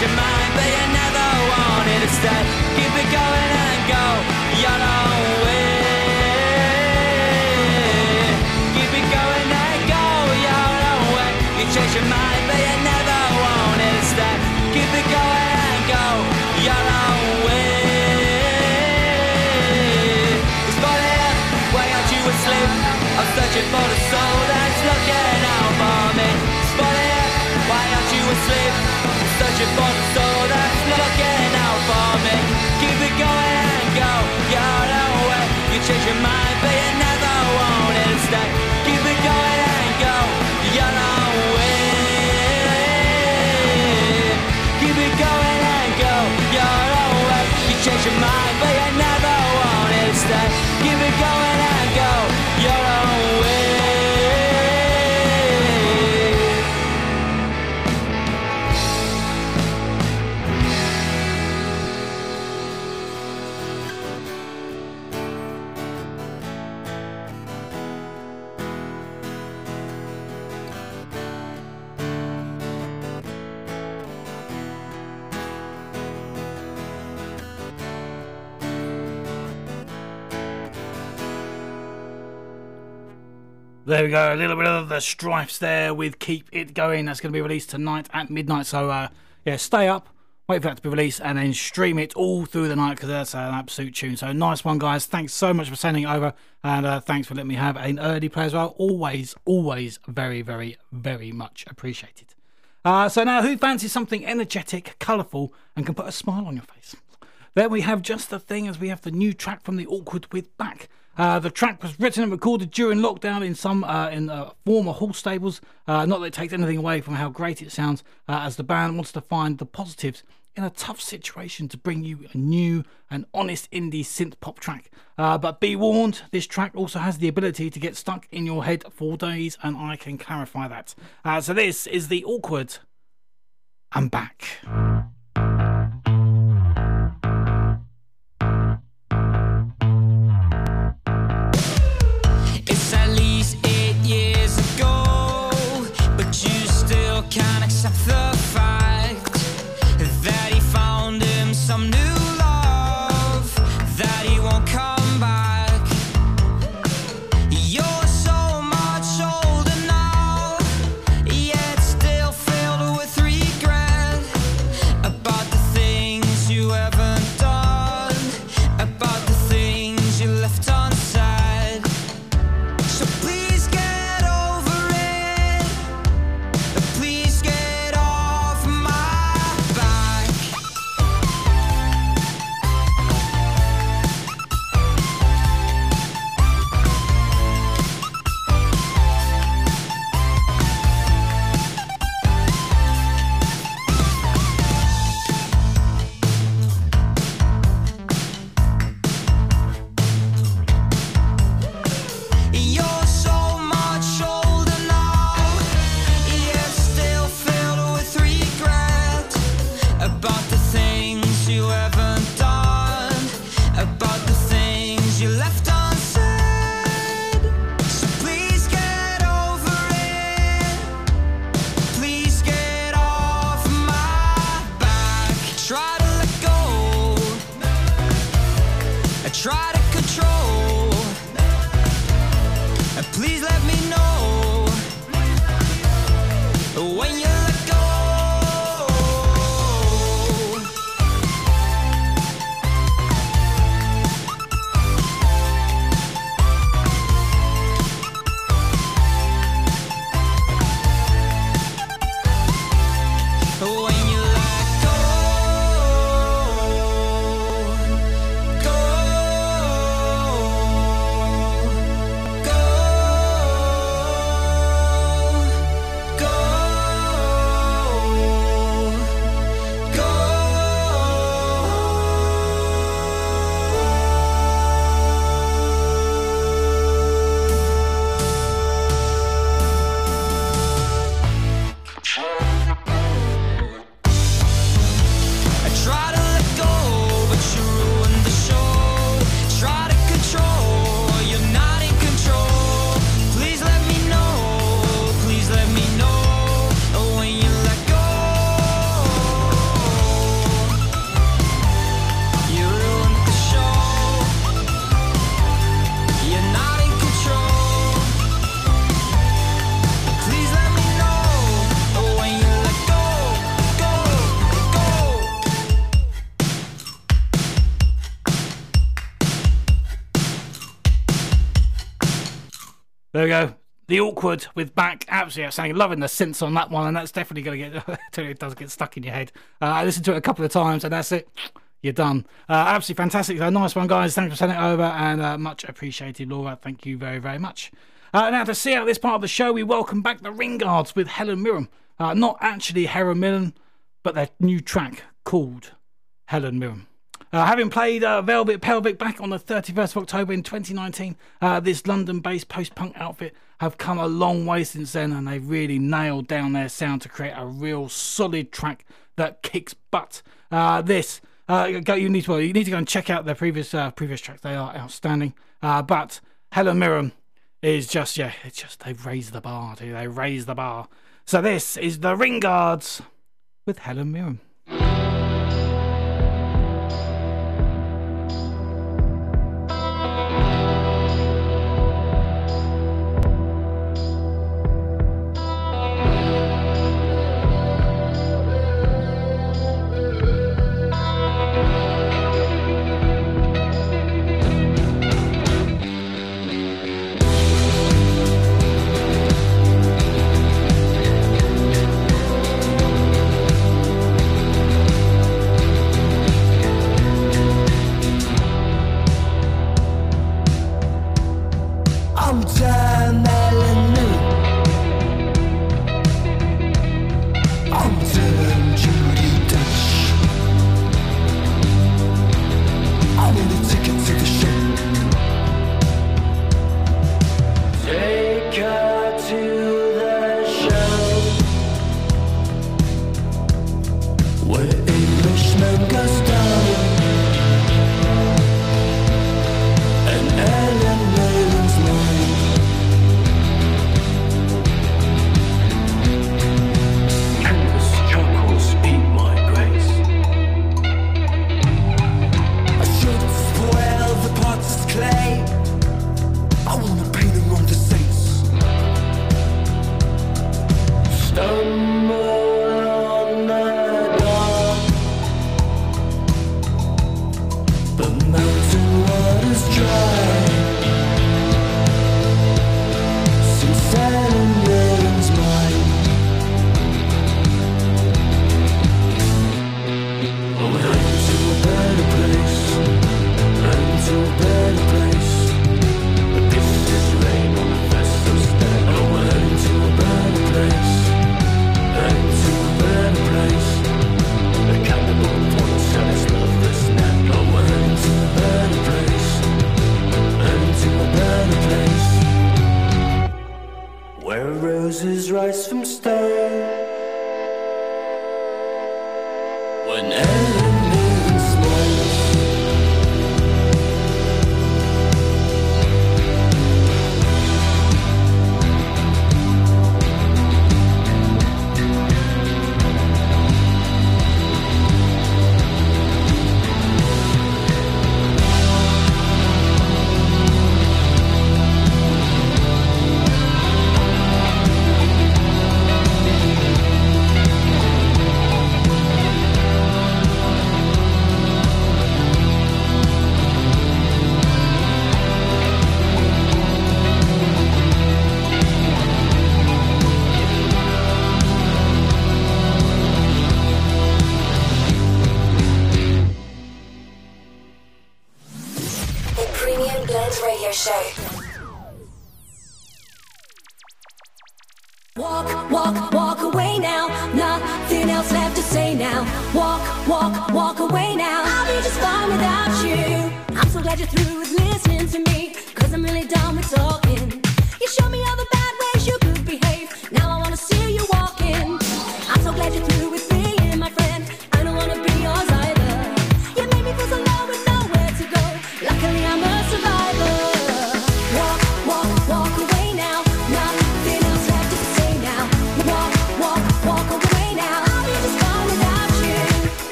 Your mind, but you never wanted to stay. Keep it going and go your searching for the soul that's looking out for me. Keep it going and go your own way. You change your mind, but you never There we go. A little bit of the strifes there with Keep It Going. That's going to be released tonight at midnight. So, uh, yeah, stay up, wait for that to be released, and then stream it all through the night because that's an absolute tune. So, nice one, guys. Thanks so much for sending it over, and uh, thanks for letting me have an early play as well. Always, always very, very, very much appreciated. Uh, so, now who fancies something energetic, colourful, and can put a smile on your face? Then we have Just the Thing as we have the new track from the Awkward with Back. Uh, the track was written and recorded during lockdown in some uh, in uh, former Hall stables. Uh, not that it takes anything away from how great it sounds, uh, as the band wants to find the positives in a tough situation to bring you a new and honest indie synth pop track. But be warned, this track also has the ability to get stuck in your head for days, and I can clarify that. So this is the awkward. I'm back. The awkward with back, absolutely outstanding. Loving the synths on that one, and that's definitely going to get. [LAUGHS] it does get stuck in your head. Uh, I listened to it a couple of times, and that's it. [TSK] You're done. Uh, absolutely fantastic. So nice one, guys. Thanks for sending it over, and uh, much appreciated, Laura. Thank you very, very much. Uh, now to see out this part of the show, we welcome back the Ringards with Helen Mirren. Uh, not actually Helen Mirren, but their new track called Helen Mirren. Uh, having played uh, Velvet Pelvic back on the 31st of October in 2019, uh, this London based post punk outfit have come a long way since then and they've really nailed down their sound to create a real solid track that kicks butt. Uh, this. Uh, go, you need to well, you need to go and check out their previous uh, previous tracks. They are outstanding. But Helen Mirren is just yeah, it's just they've raised the bar. They raised the bar. So this is the Ringards with Helen Mirren.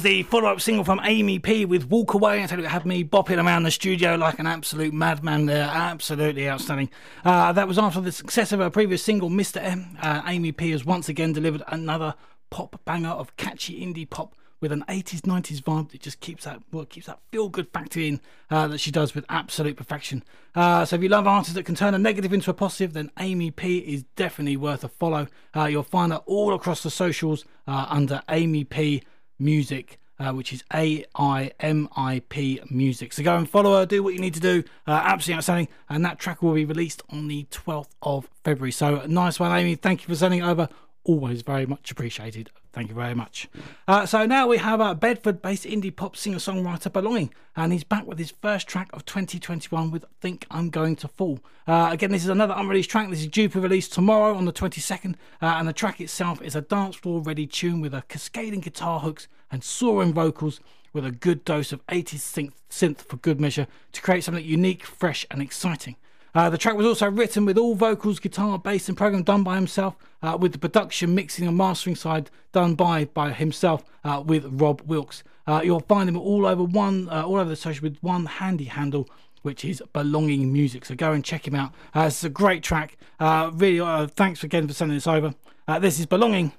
Was the follow-up single from Aimi P with "Walk Away." I tell you, it had me bopping around the studio like an absolute madman. There, absolutely outstanding. Uh, that was after the success of her previous single, "Mr. M." Uh, Aimi P has once again delivered another pop banger of catchy indie pop with an 80s 90s vibe that just keeps that well, keeps that feel good factor in uh, that she does with absolute perfection. Uh, so if you love artists that can turn a negative into a positive, then Aimi P is definitely worth a follow. Uh, you'll find her all across the socials uh, under Aimi P Music. Uh, which is A I M I P Music. So go and follow her, do what you need to do. Uh, absolutely outstanding. And that track will be released on the 12th of February. So nice one, Aimi. Thank you for sending it over. Always very much appreciated. Thank you very much. Uh, so now we have a Bedford based indie pop singer songwriter Belonging, and he's back with his first track of 2021 with Think I'm Going to Fall. Uh, again, this is another unreleased track. This is due for release tomorrow on the 22nd, uh, and the track itself is a dance floor ready tune with a cascading guitar hooks and soaring vocals with a good dose of 80s synth, synth for good measure to create something unique, fresh, and exciting. Uh, the track was also written with all vocals, guitar, bass, and program done by himself, uh, with the production, mixing, and mastering side done by by himself uh, with Rob Wilkes. Uh, you'll find him all over one, uh, all over the social with one handy handle, which is Belonging Music. So go and check him out. Uh, it's a great track. really, thanks again for sending this over. this is Belonging,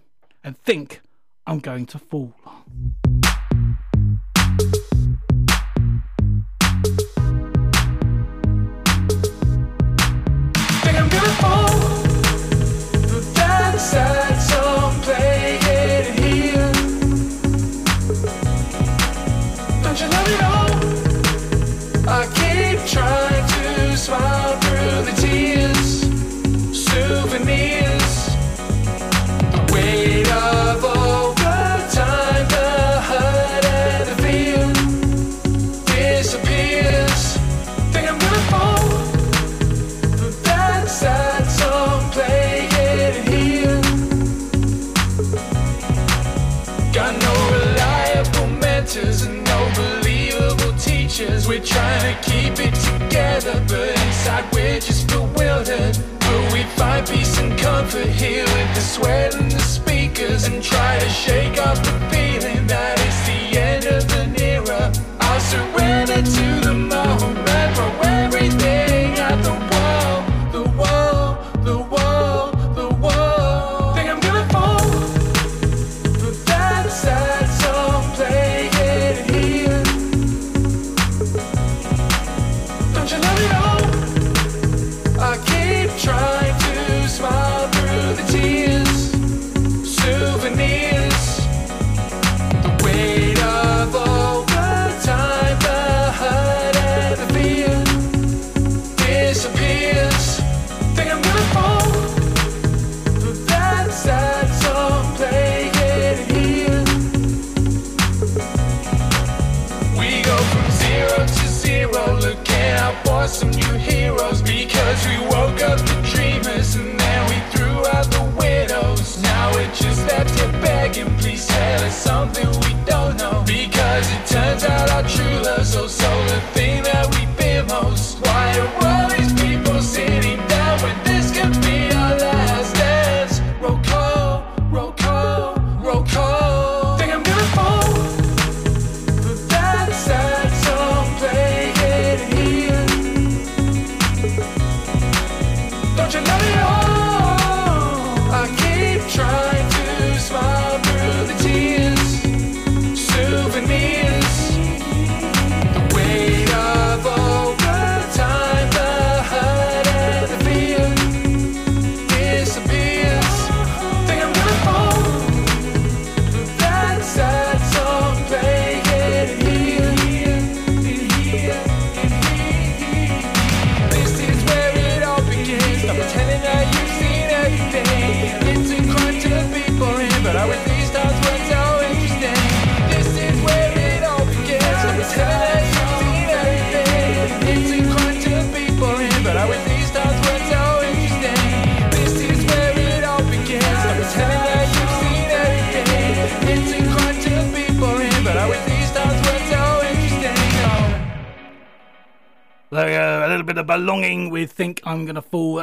and think I'm going to fall. Sweat and the speakers and try to shake off the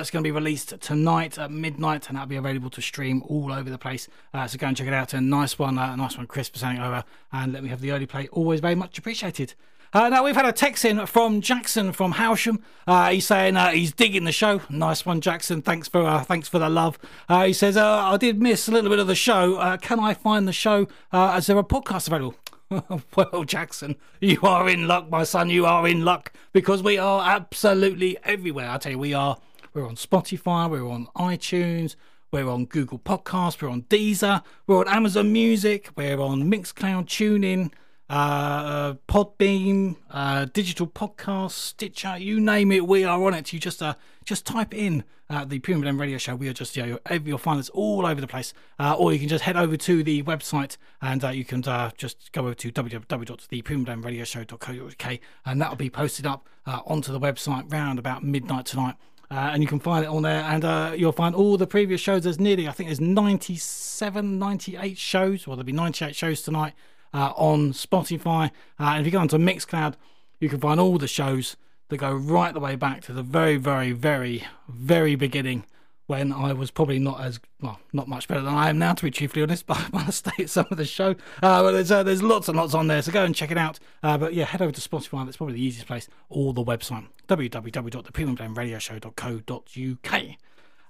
That's going to be released tonight at midnight and that'll be available to stream all over the place. Uh, so go and check it out. A nice one, uh, nice one, Chris, for over and let me have the early play. Always very much appreciated. Uh, now we've had a text in from Jackson from Howsham. Uh, he's saying uh, he's digging the show. Nice one, Jackson. Thanks for uh, thanks for the love. Uh, he says I did miss a little bit of the show. Can I find the show? Is there a podcast available? [LAUGHS] well, Jackson, you are in luck, my son. You are in luck because we are absolutely everywhere. I tell you, we are. We're on Spotify. We're on iTunes. We're on Google Podcasts. We're on Deezer. We're on Amazon Music. We're on Mixcloud, TuneIn, uh, Podbean, uh, Digital Podcast, Stitcher. You name it, we are on it. You just uh, just type in uh, the Premium Blend Radio Show. We are just, yeah, you'll, you'll find us all over the place. Uh, or you can just head over to the website and uh, you can uh, just go over to www.thepremiumblendradioshow.co.uk and that'll be posted up uh, onto the website round about midnight tonight. Uh, and you can find it on there. And uh, you'll find all the previous shows. There's nearly i think there's 97 98 shows. Well there'll be 98 shows tonight uh, on spotify. Uh, and if you go onto mixcloud you can find all the shows that go right the way back to the very very very very beginning when I was probably not as well, not much better than I am now, to be truthfully honest. But to stay at some of the show. Uh, but there's uh, there's lots and lots on there, so go and check it out. Uh, but yeah, head over to Spotify. That's probably the easiest place, or the website www.thepremiumblendradioshow.co.uk.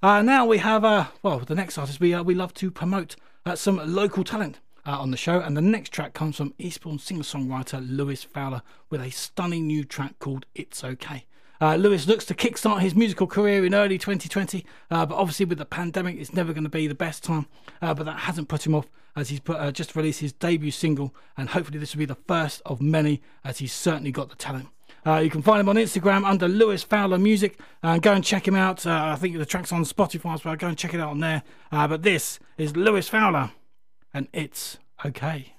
Uh, now we have uh, well, the next artist we uh, we love to promote uh, some local talent. Uh, on the show, and the next track comes from Eastbourne singer-songwriter Lewis Fowler with a stunning new track called "It's Okay." Uh, Lewis looks to kickstart his musical career in early 2020, uh, but obviously with the pandemic, it's never going to be the best time. Uh, but that hasn't put him off as he's put, uh, just released his debut single, and hopefully this will be the first of many, as he's certainly got the talent. Uh, you can find him on Instagram under Lewis Fowler Music. Uh, go and check him out. I think the track's on Spotify as well. Go and check it out on there. But this is Lewis Fowler, and it's okay.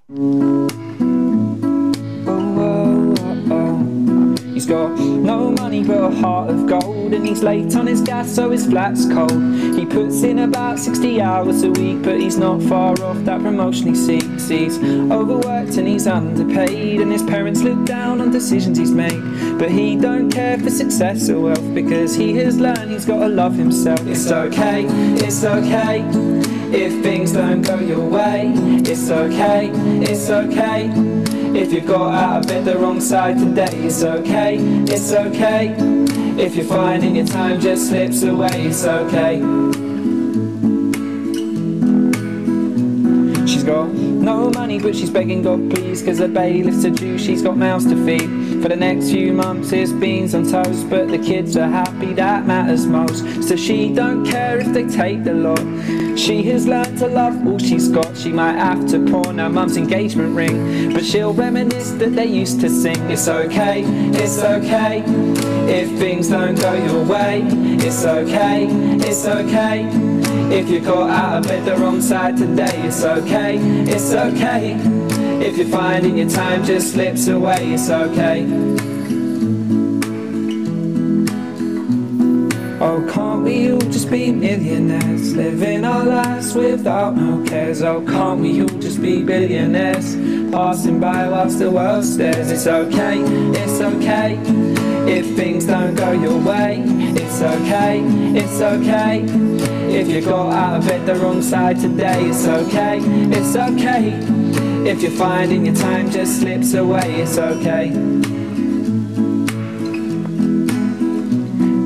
He's got no money but a heart of gold And he's late on his gas so his flat's cold. He puts in about 60 hours a week But he's not far off that promotion he seeks. He's overworked and he's underpaid And his parents look down on decisions he's made. But he don't care for success or wealth Because he has learned he's got to love himself. It's okay, it's okay if things don't go your way, it's okay, it's okay. If you got out of bed the wrong side today, it's okay, it's okay. If you're finding your time just slips away, it's okay. Got no money, but she's begging God please, cause her bailiff's a Jew, she's got mouths to feed. For the next few months, it's beans on toast, but the kids are happy, that matters most. So she don't care if they take the lot. She has learned to love all she's got. She might have to pawn her mum's engagement ring, but she'll reminisce that they used to sing. It's okay, it's okay. If things don't go your way, it's okay, it's okay. If you got out of bed the wrong side today, it's okay, it's okay. If you're finding your time just slips away, it's okay. Oh, can't we all just be millionaires? Living our lives without no cares. Oh, can't we all just be billionaires? Passing by whilst the world stares. It's okay, it's okay. If things don't go your way, it's okay, it's okay. If you got out of bed the wrong side today, it's okay, it's okay. If you're finding your time just slips away, it's okay.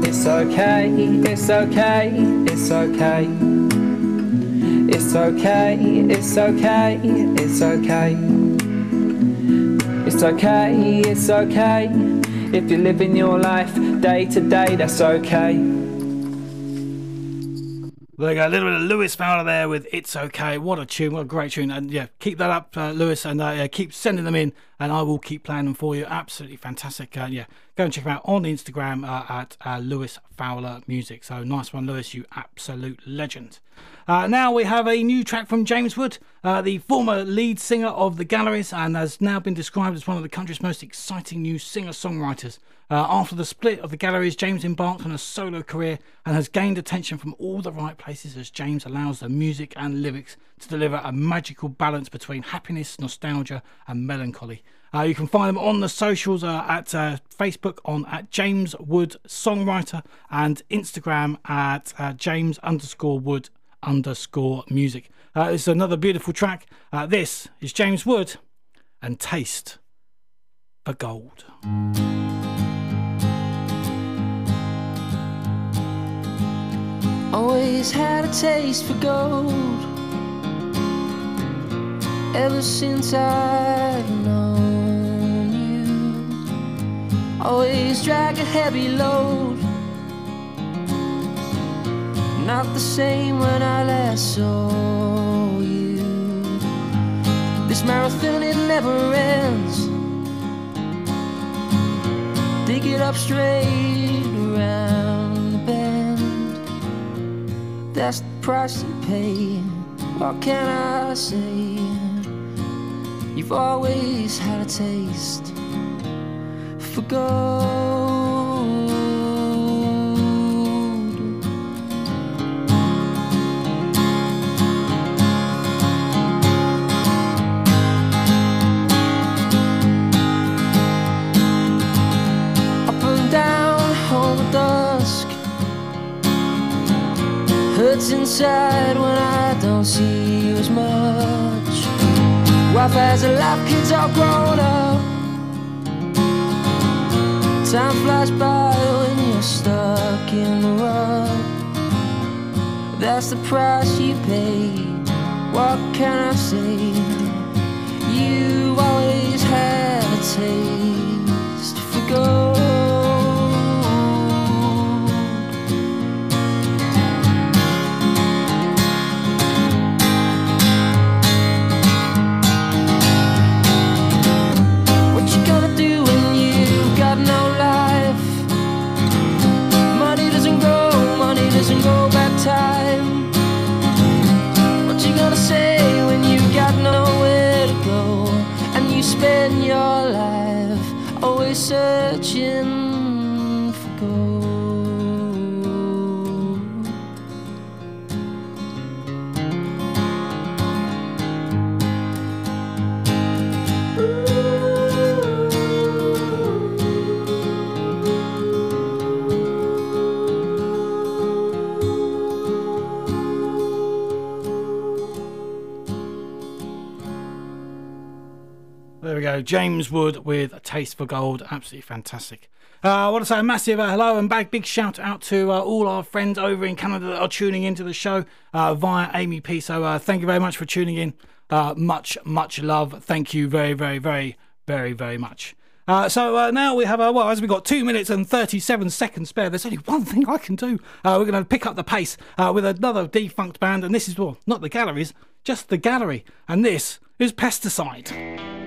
It's okay, it's okay, it's okay. It's okay, it's okay, it's okay. It's okay, it's okay. If you're living your life day to day, that's okay. There you go, a little bit of Lewis Fowler there with "It's Okay." What a tune! What a great tune! And yeah, keep that up, uh, Lewis, and uh, yeah, keep sending them in, and I will keep playing them for you. Absolutely fantastic! Uh, yeah, go and check them out on Instagram uh, at uh, Lewis Fowler Music. So nice one, Lewis, you absolute legend. Uh, now we have a new track from James Wood, the former lead singer of the Galleries, and has now been described as one of the country's most exciting new singer-songwriters. Uh, after the split of the galleries, James embarked on a solo career and has gained attention from all the right places as James allows the music and lyrics to deliver a magical balance between happiness, nostalgia, and melancholy. Uh, you can find them on the socials uh, at uh, Facebook on at James Wood Songwriter and Instagram at uh, James underscore Wood underscore music. Uh, is another beautiful track. This is James Wood and Taste for Gold. Always had a taste for gold. Ever since I've known you. Always drag a heavy load. Not the same when I last saw you. This marathon it never ends. Dig it up straight around the bend that's the price you pay. What can I say? You've always had a taste for gold. Hurts inside when I don't see you as much. Wife has a life, kids all grown up. Time flies by when you're stuck in the rut. That's the price you pay. What can I say? You always had a taste for gold. Searching James Wood with a taste for gold. Absolutely fantastic. Uh, I want to say a massive uh, hello and big, big shout out to uh, all our friends over in Canada that are tuning into the show uh, via Aimi P. So uh, thank you very much for tuning in. Uh, much, much love. Thank you very, very, very, very, very much. So now we have, uh, well, as we've got two minutes and 37 seconds spare, there's only one thing I can do. We're going to pick up the pace with another defunct band, and this is, well, not the galleries, just the gallery. And this is. Pesticide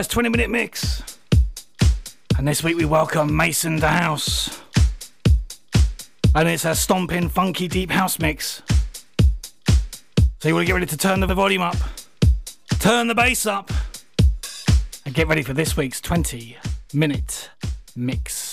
Well, 20 minute mix. And this week we welcome Maison De House. And it's a stomping, funky, deep house mix. So you want to get ready to turn the volume up, turn the bass up, and get ready for this week's 20 minute mix.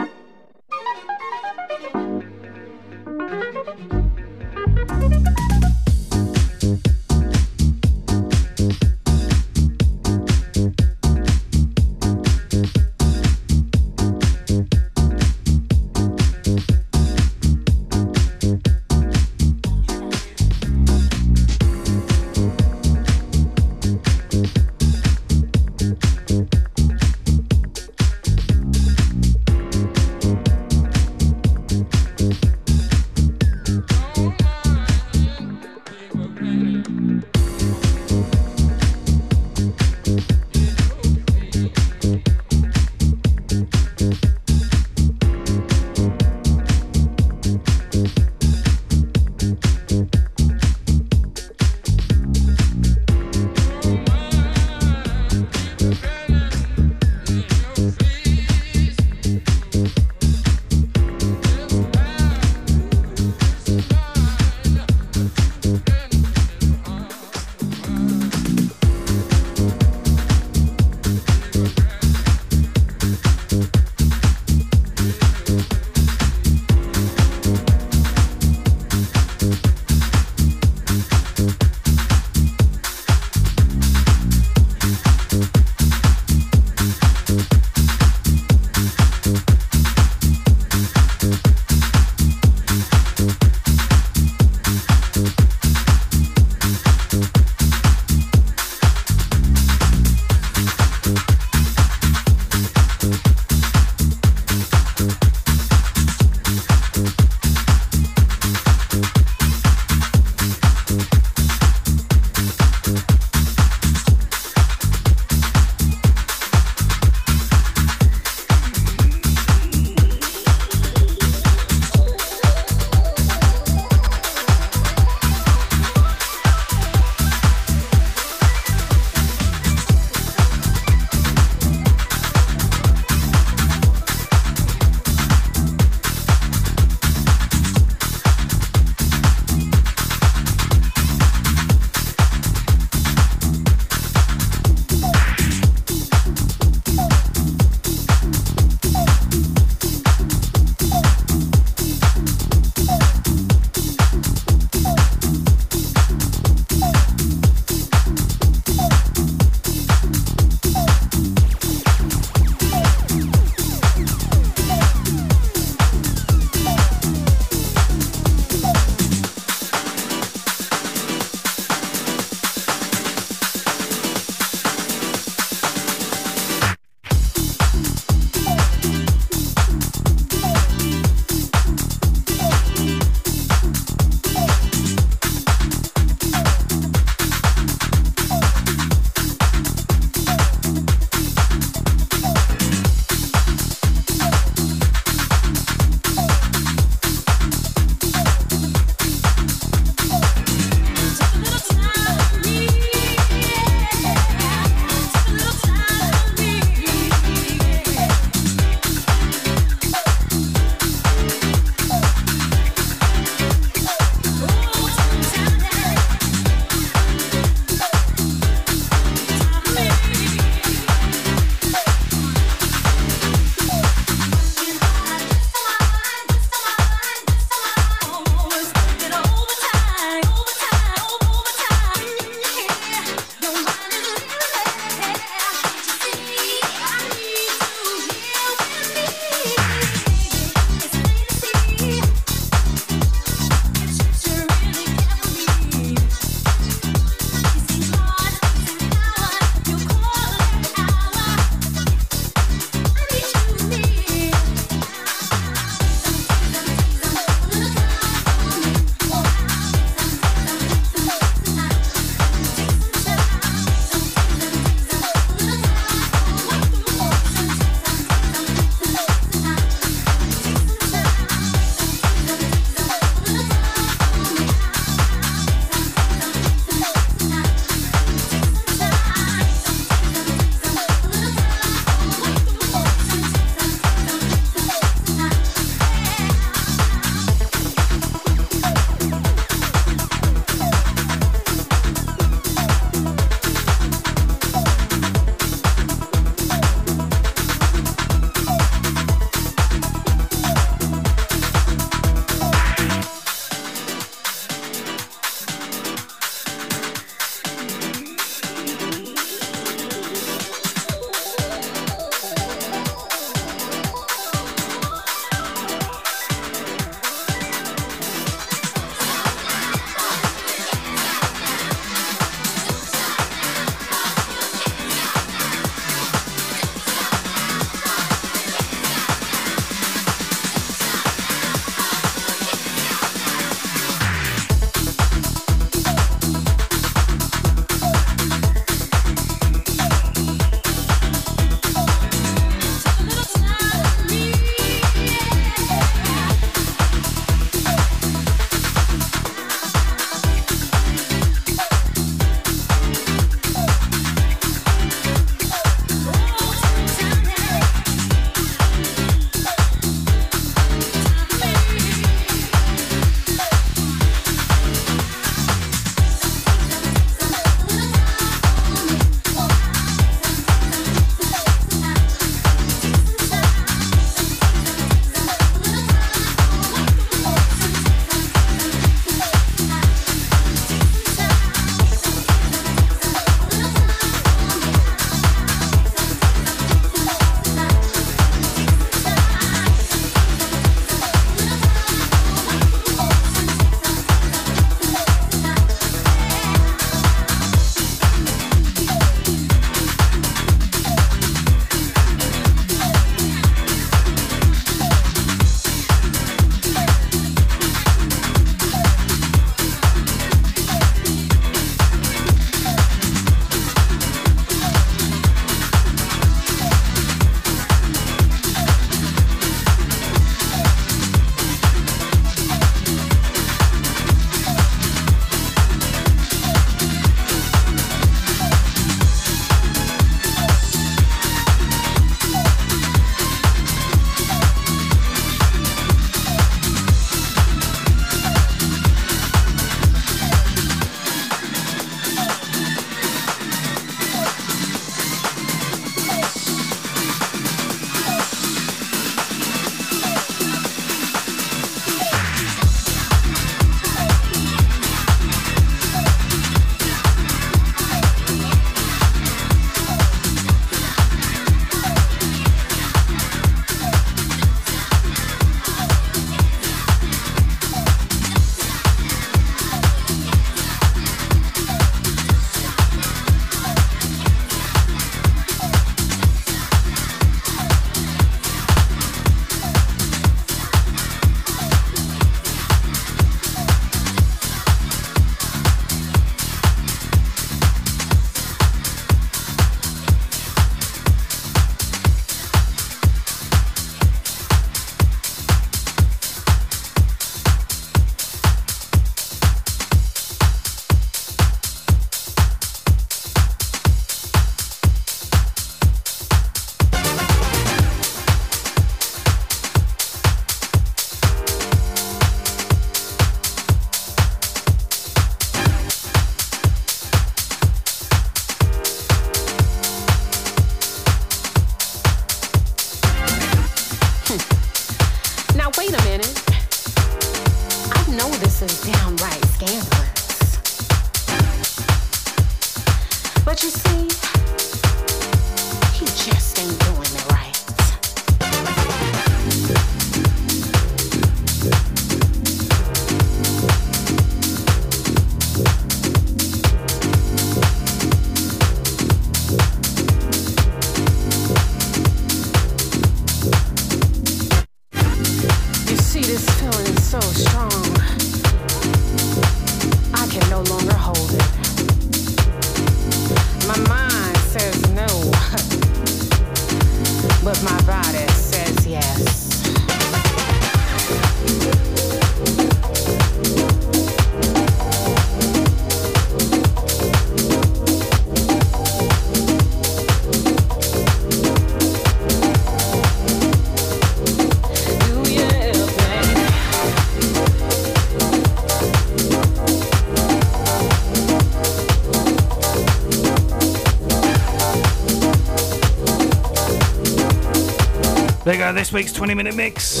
Go, this week's 20 minute mix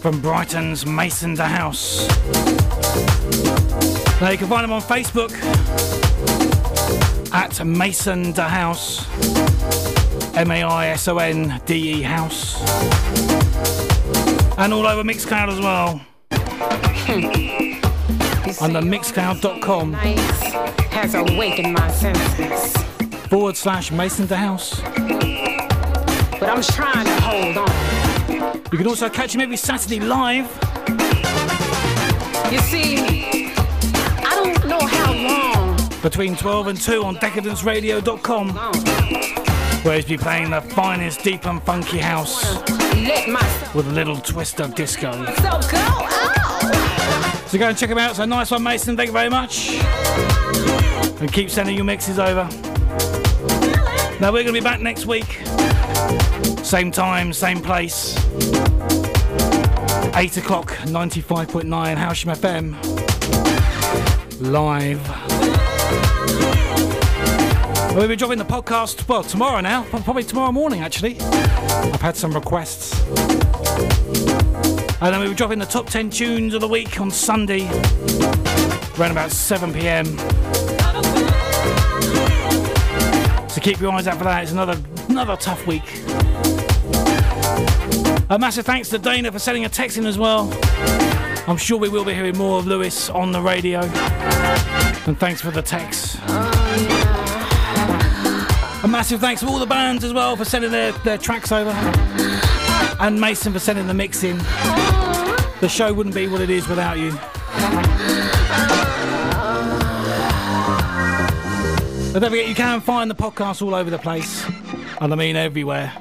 from Brighton's Maison de House. Now you can find them on Facebook at Maison de House, M A I S O N D E House, and all over Mixcloud as well. [LAUGHS] On the mixcloud.com Has awakened my senses. forward slash Maison de House. But I'm trying to hold on. You can also catch him every Saturday live. You see, I don't know how long between 12 and 2 on decadenceradio.com where he's be playing the finest deep and funky house with a little twist of disco. go. Ow! So go and check him out. So nice one, Maison. Thank you very much. And keep sending your mixes over. Now we're going to be back next week. Same time, same place. 8 o'clock, 95.9 Hailsham FM. Live. We'll be dropping the podcast, well, tomorrow now. Probably tomorrow morning, actually. I've had some requests. And then we'll be dropping the top 10 tunes of the week on Sunday, around about 7 pm. So keep your eyes out for that. It's another another tough week. A massive thanks to Dana for sending a text in as well. I'm sure we will be hearing more of Lewis on the radio. And thanks for the text. A massive thanks to all the bands as well for sending their, their tracks over. And Maison for sending the mix in. The show wouldn't be what it is without you. But don't forget, you can find the podcast all over the place. And I mean everywhere.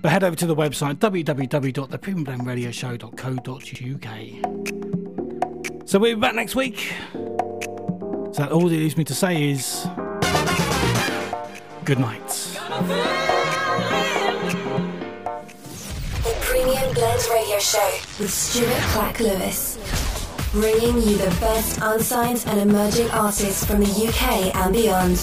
But head over to the website www.thepremiumblendradioshow.co.uk. So we'll be back next week. So all that leaves me to say is good night. The Premium Blend Radio Show with Stuart Clack Lewis. Bringing you the best unsigned and emerging artists from the UK and beyond.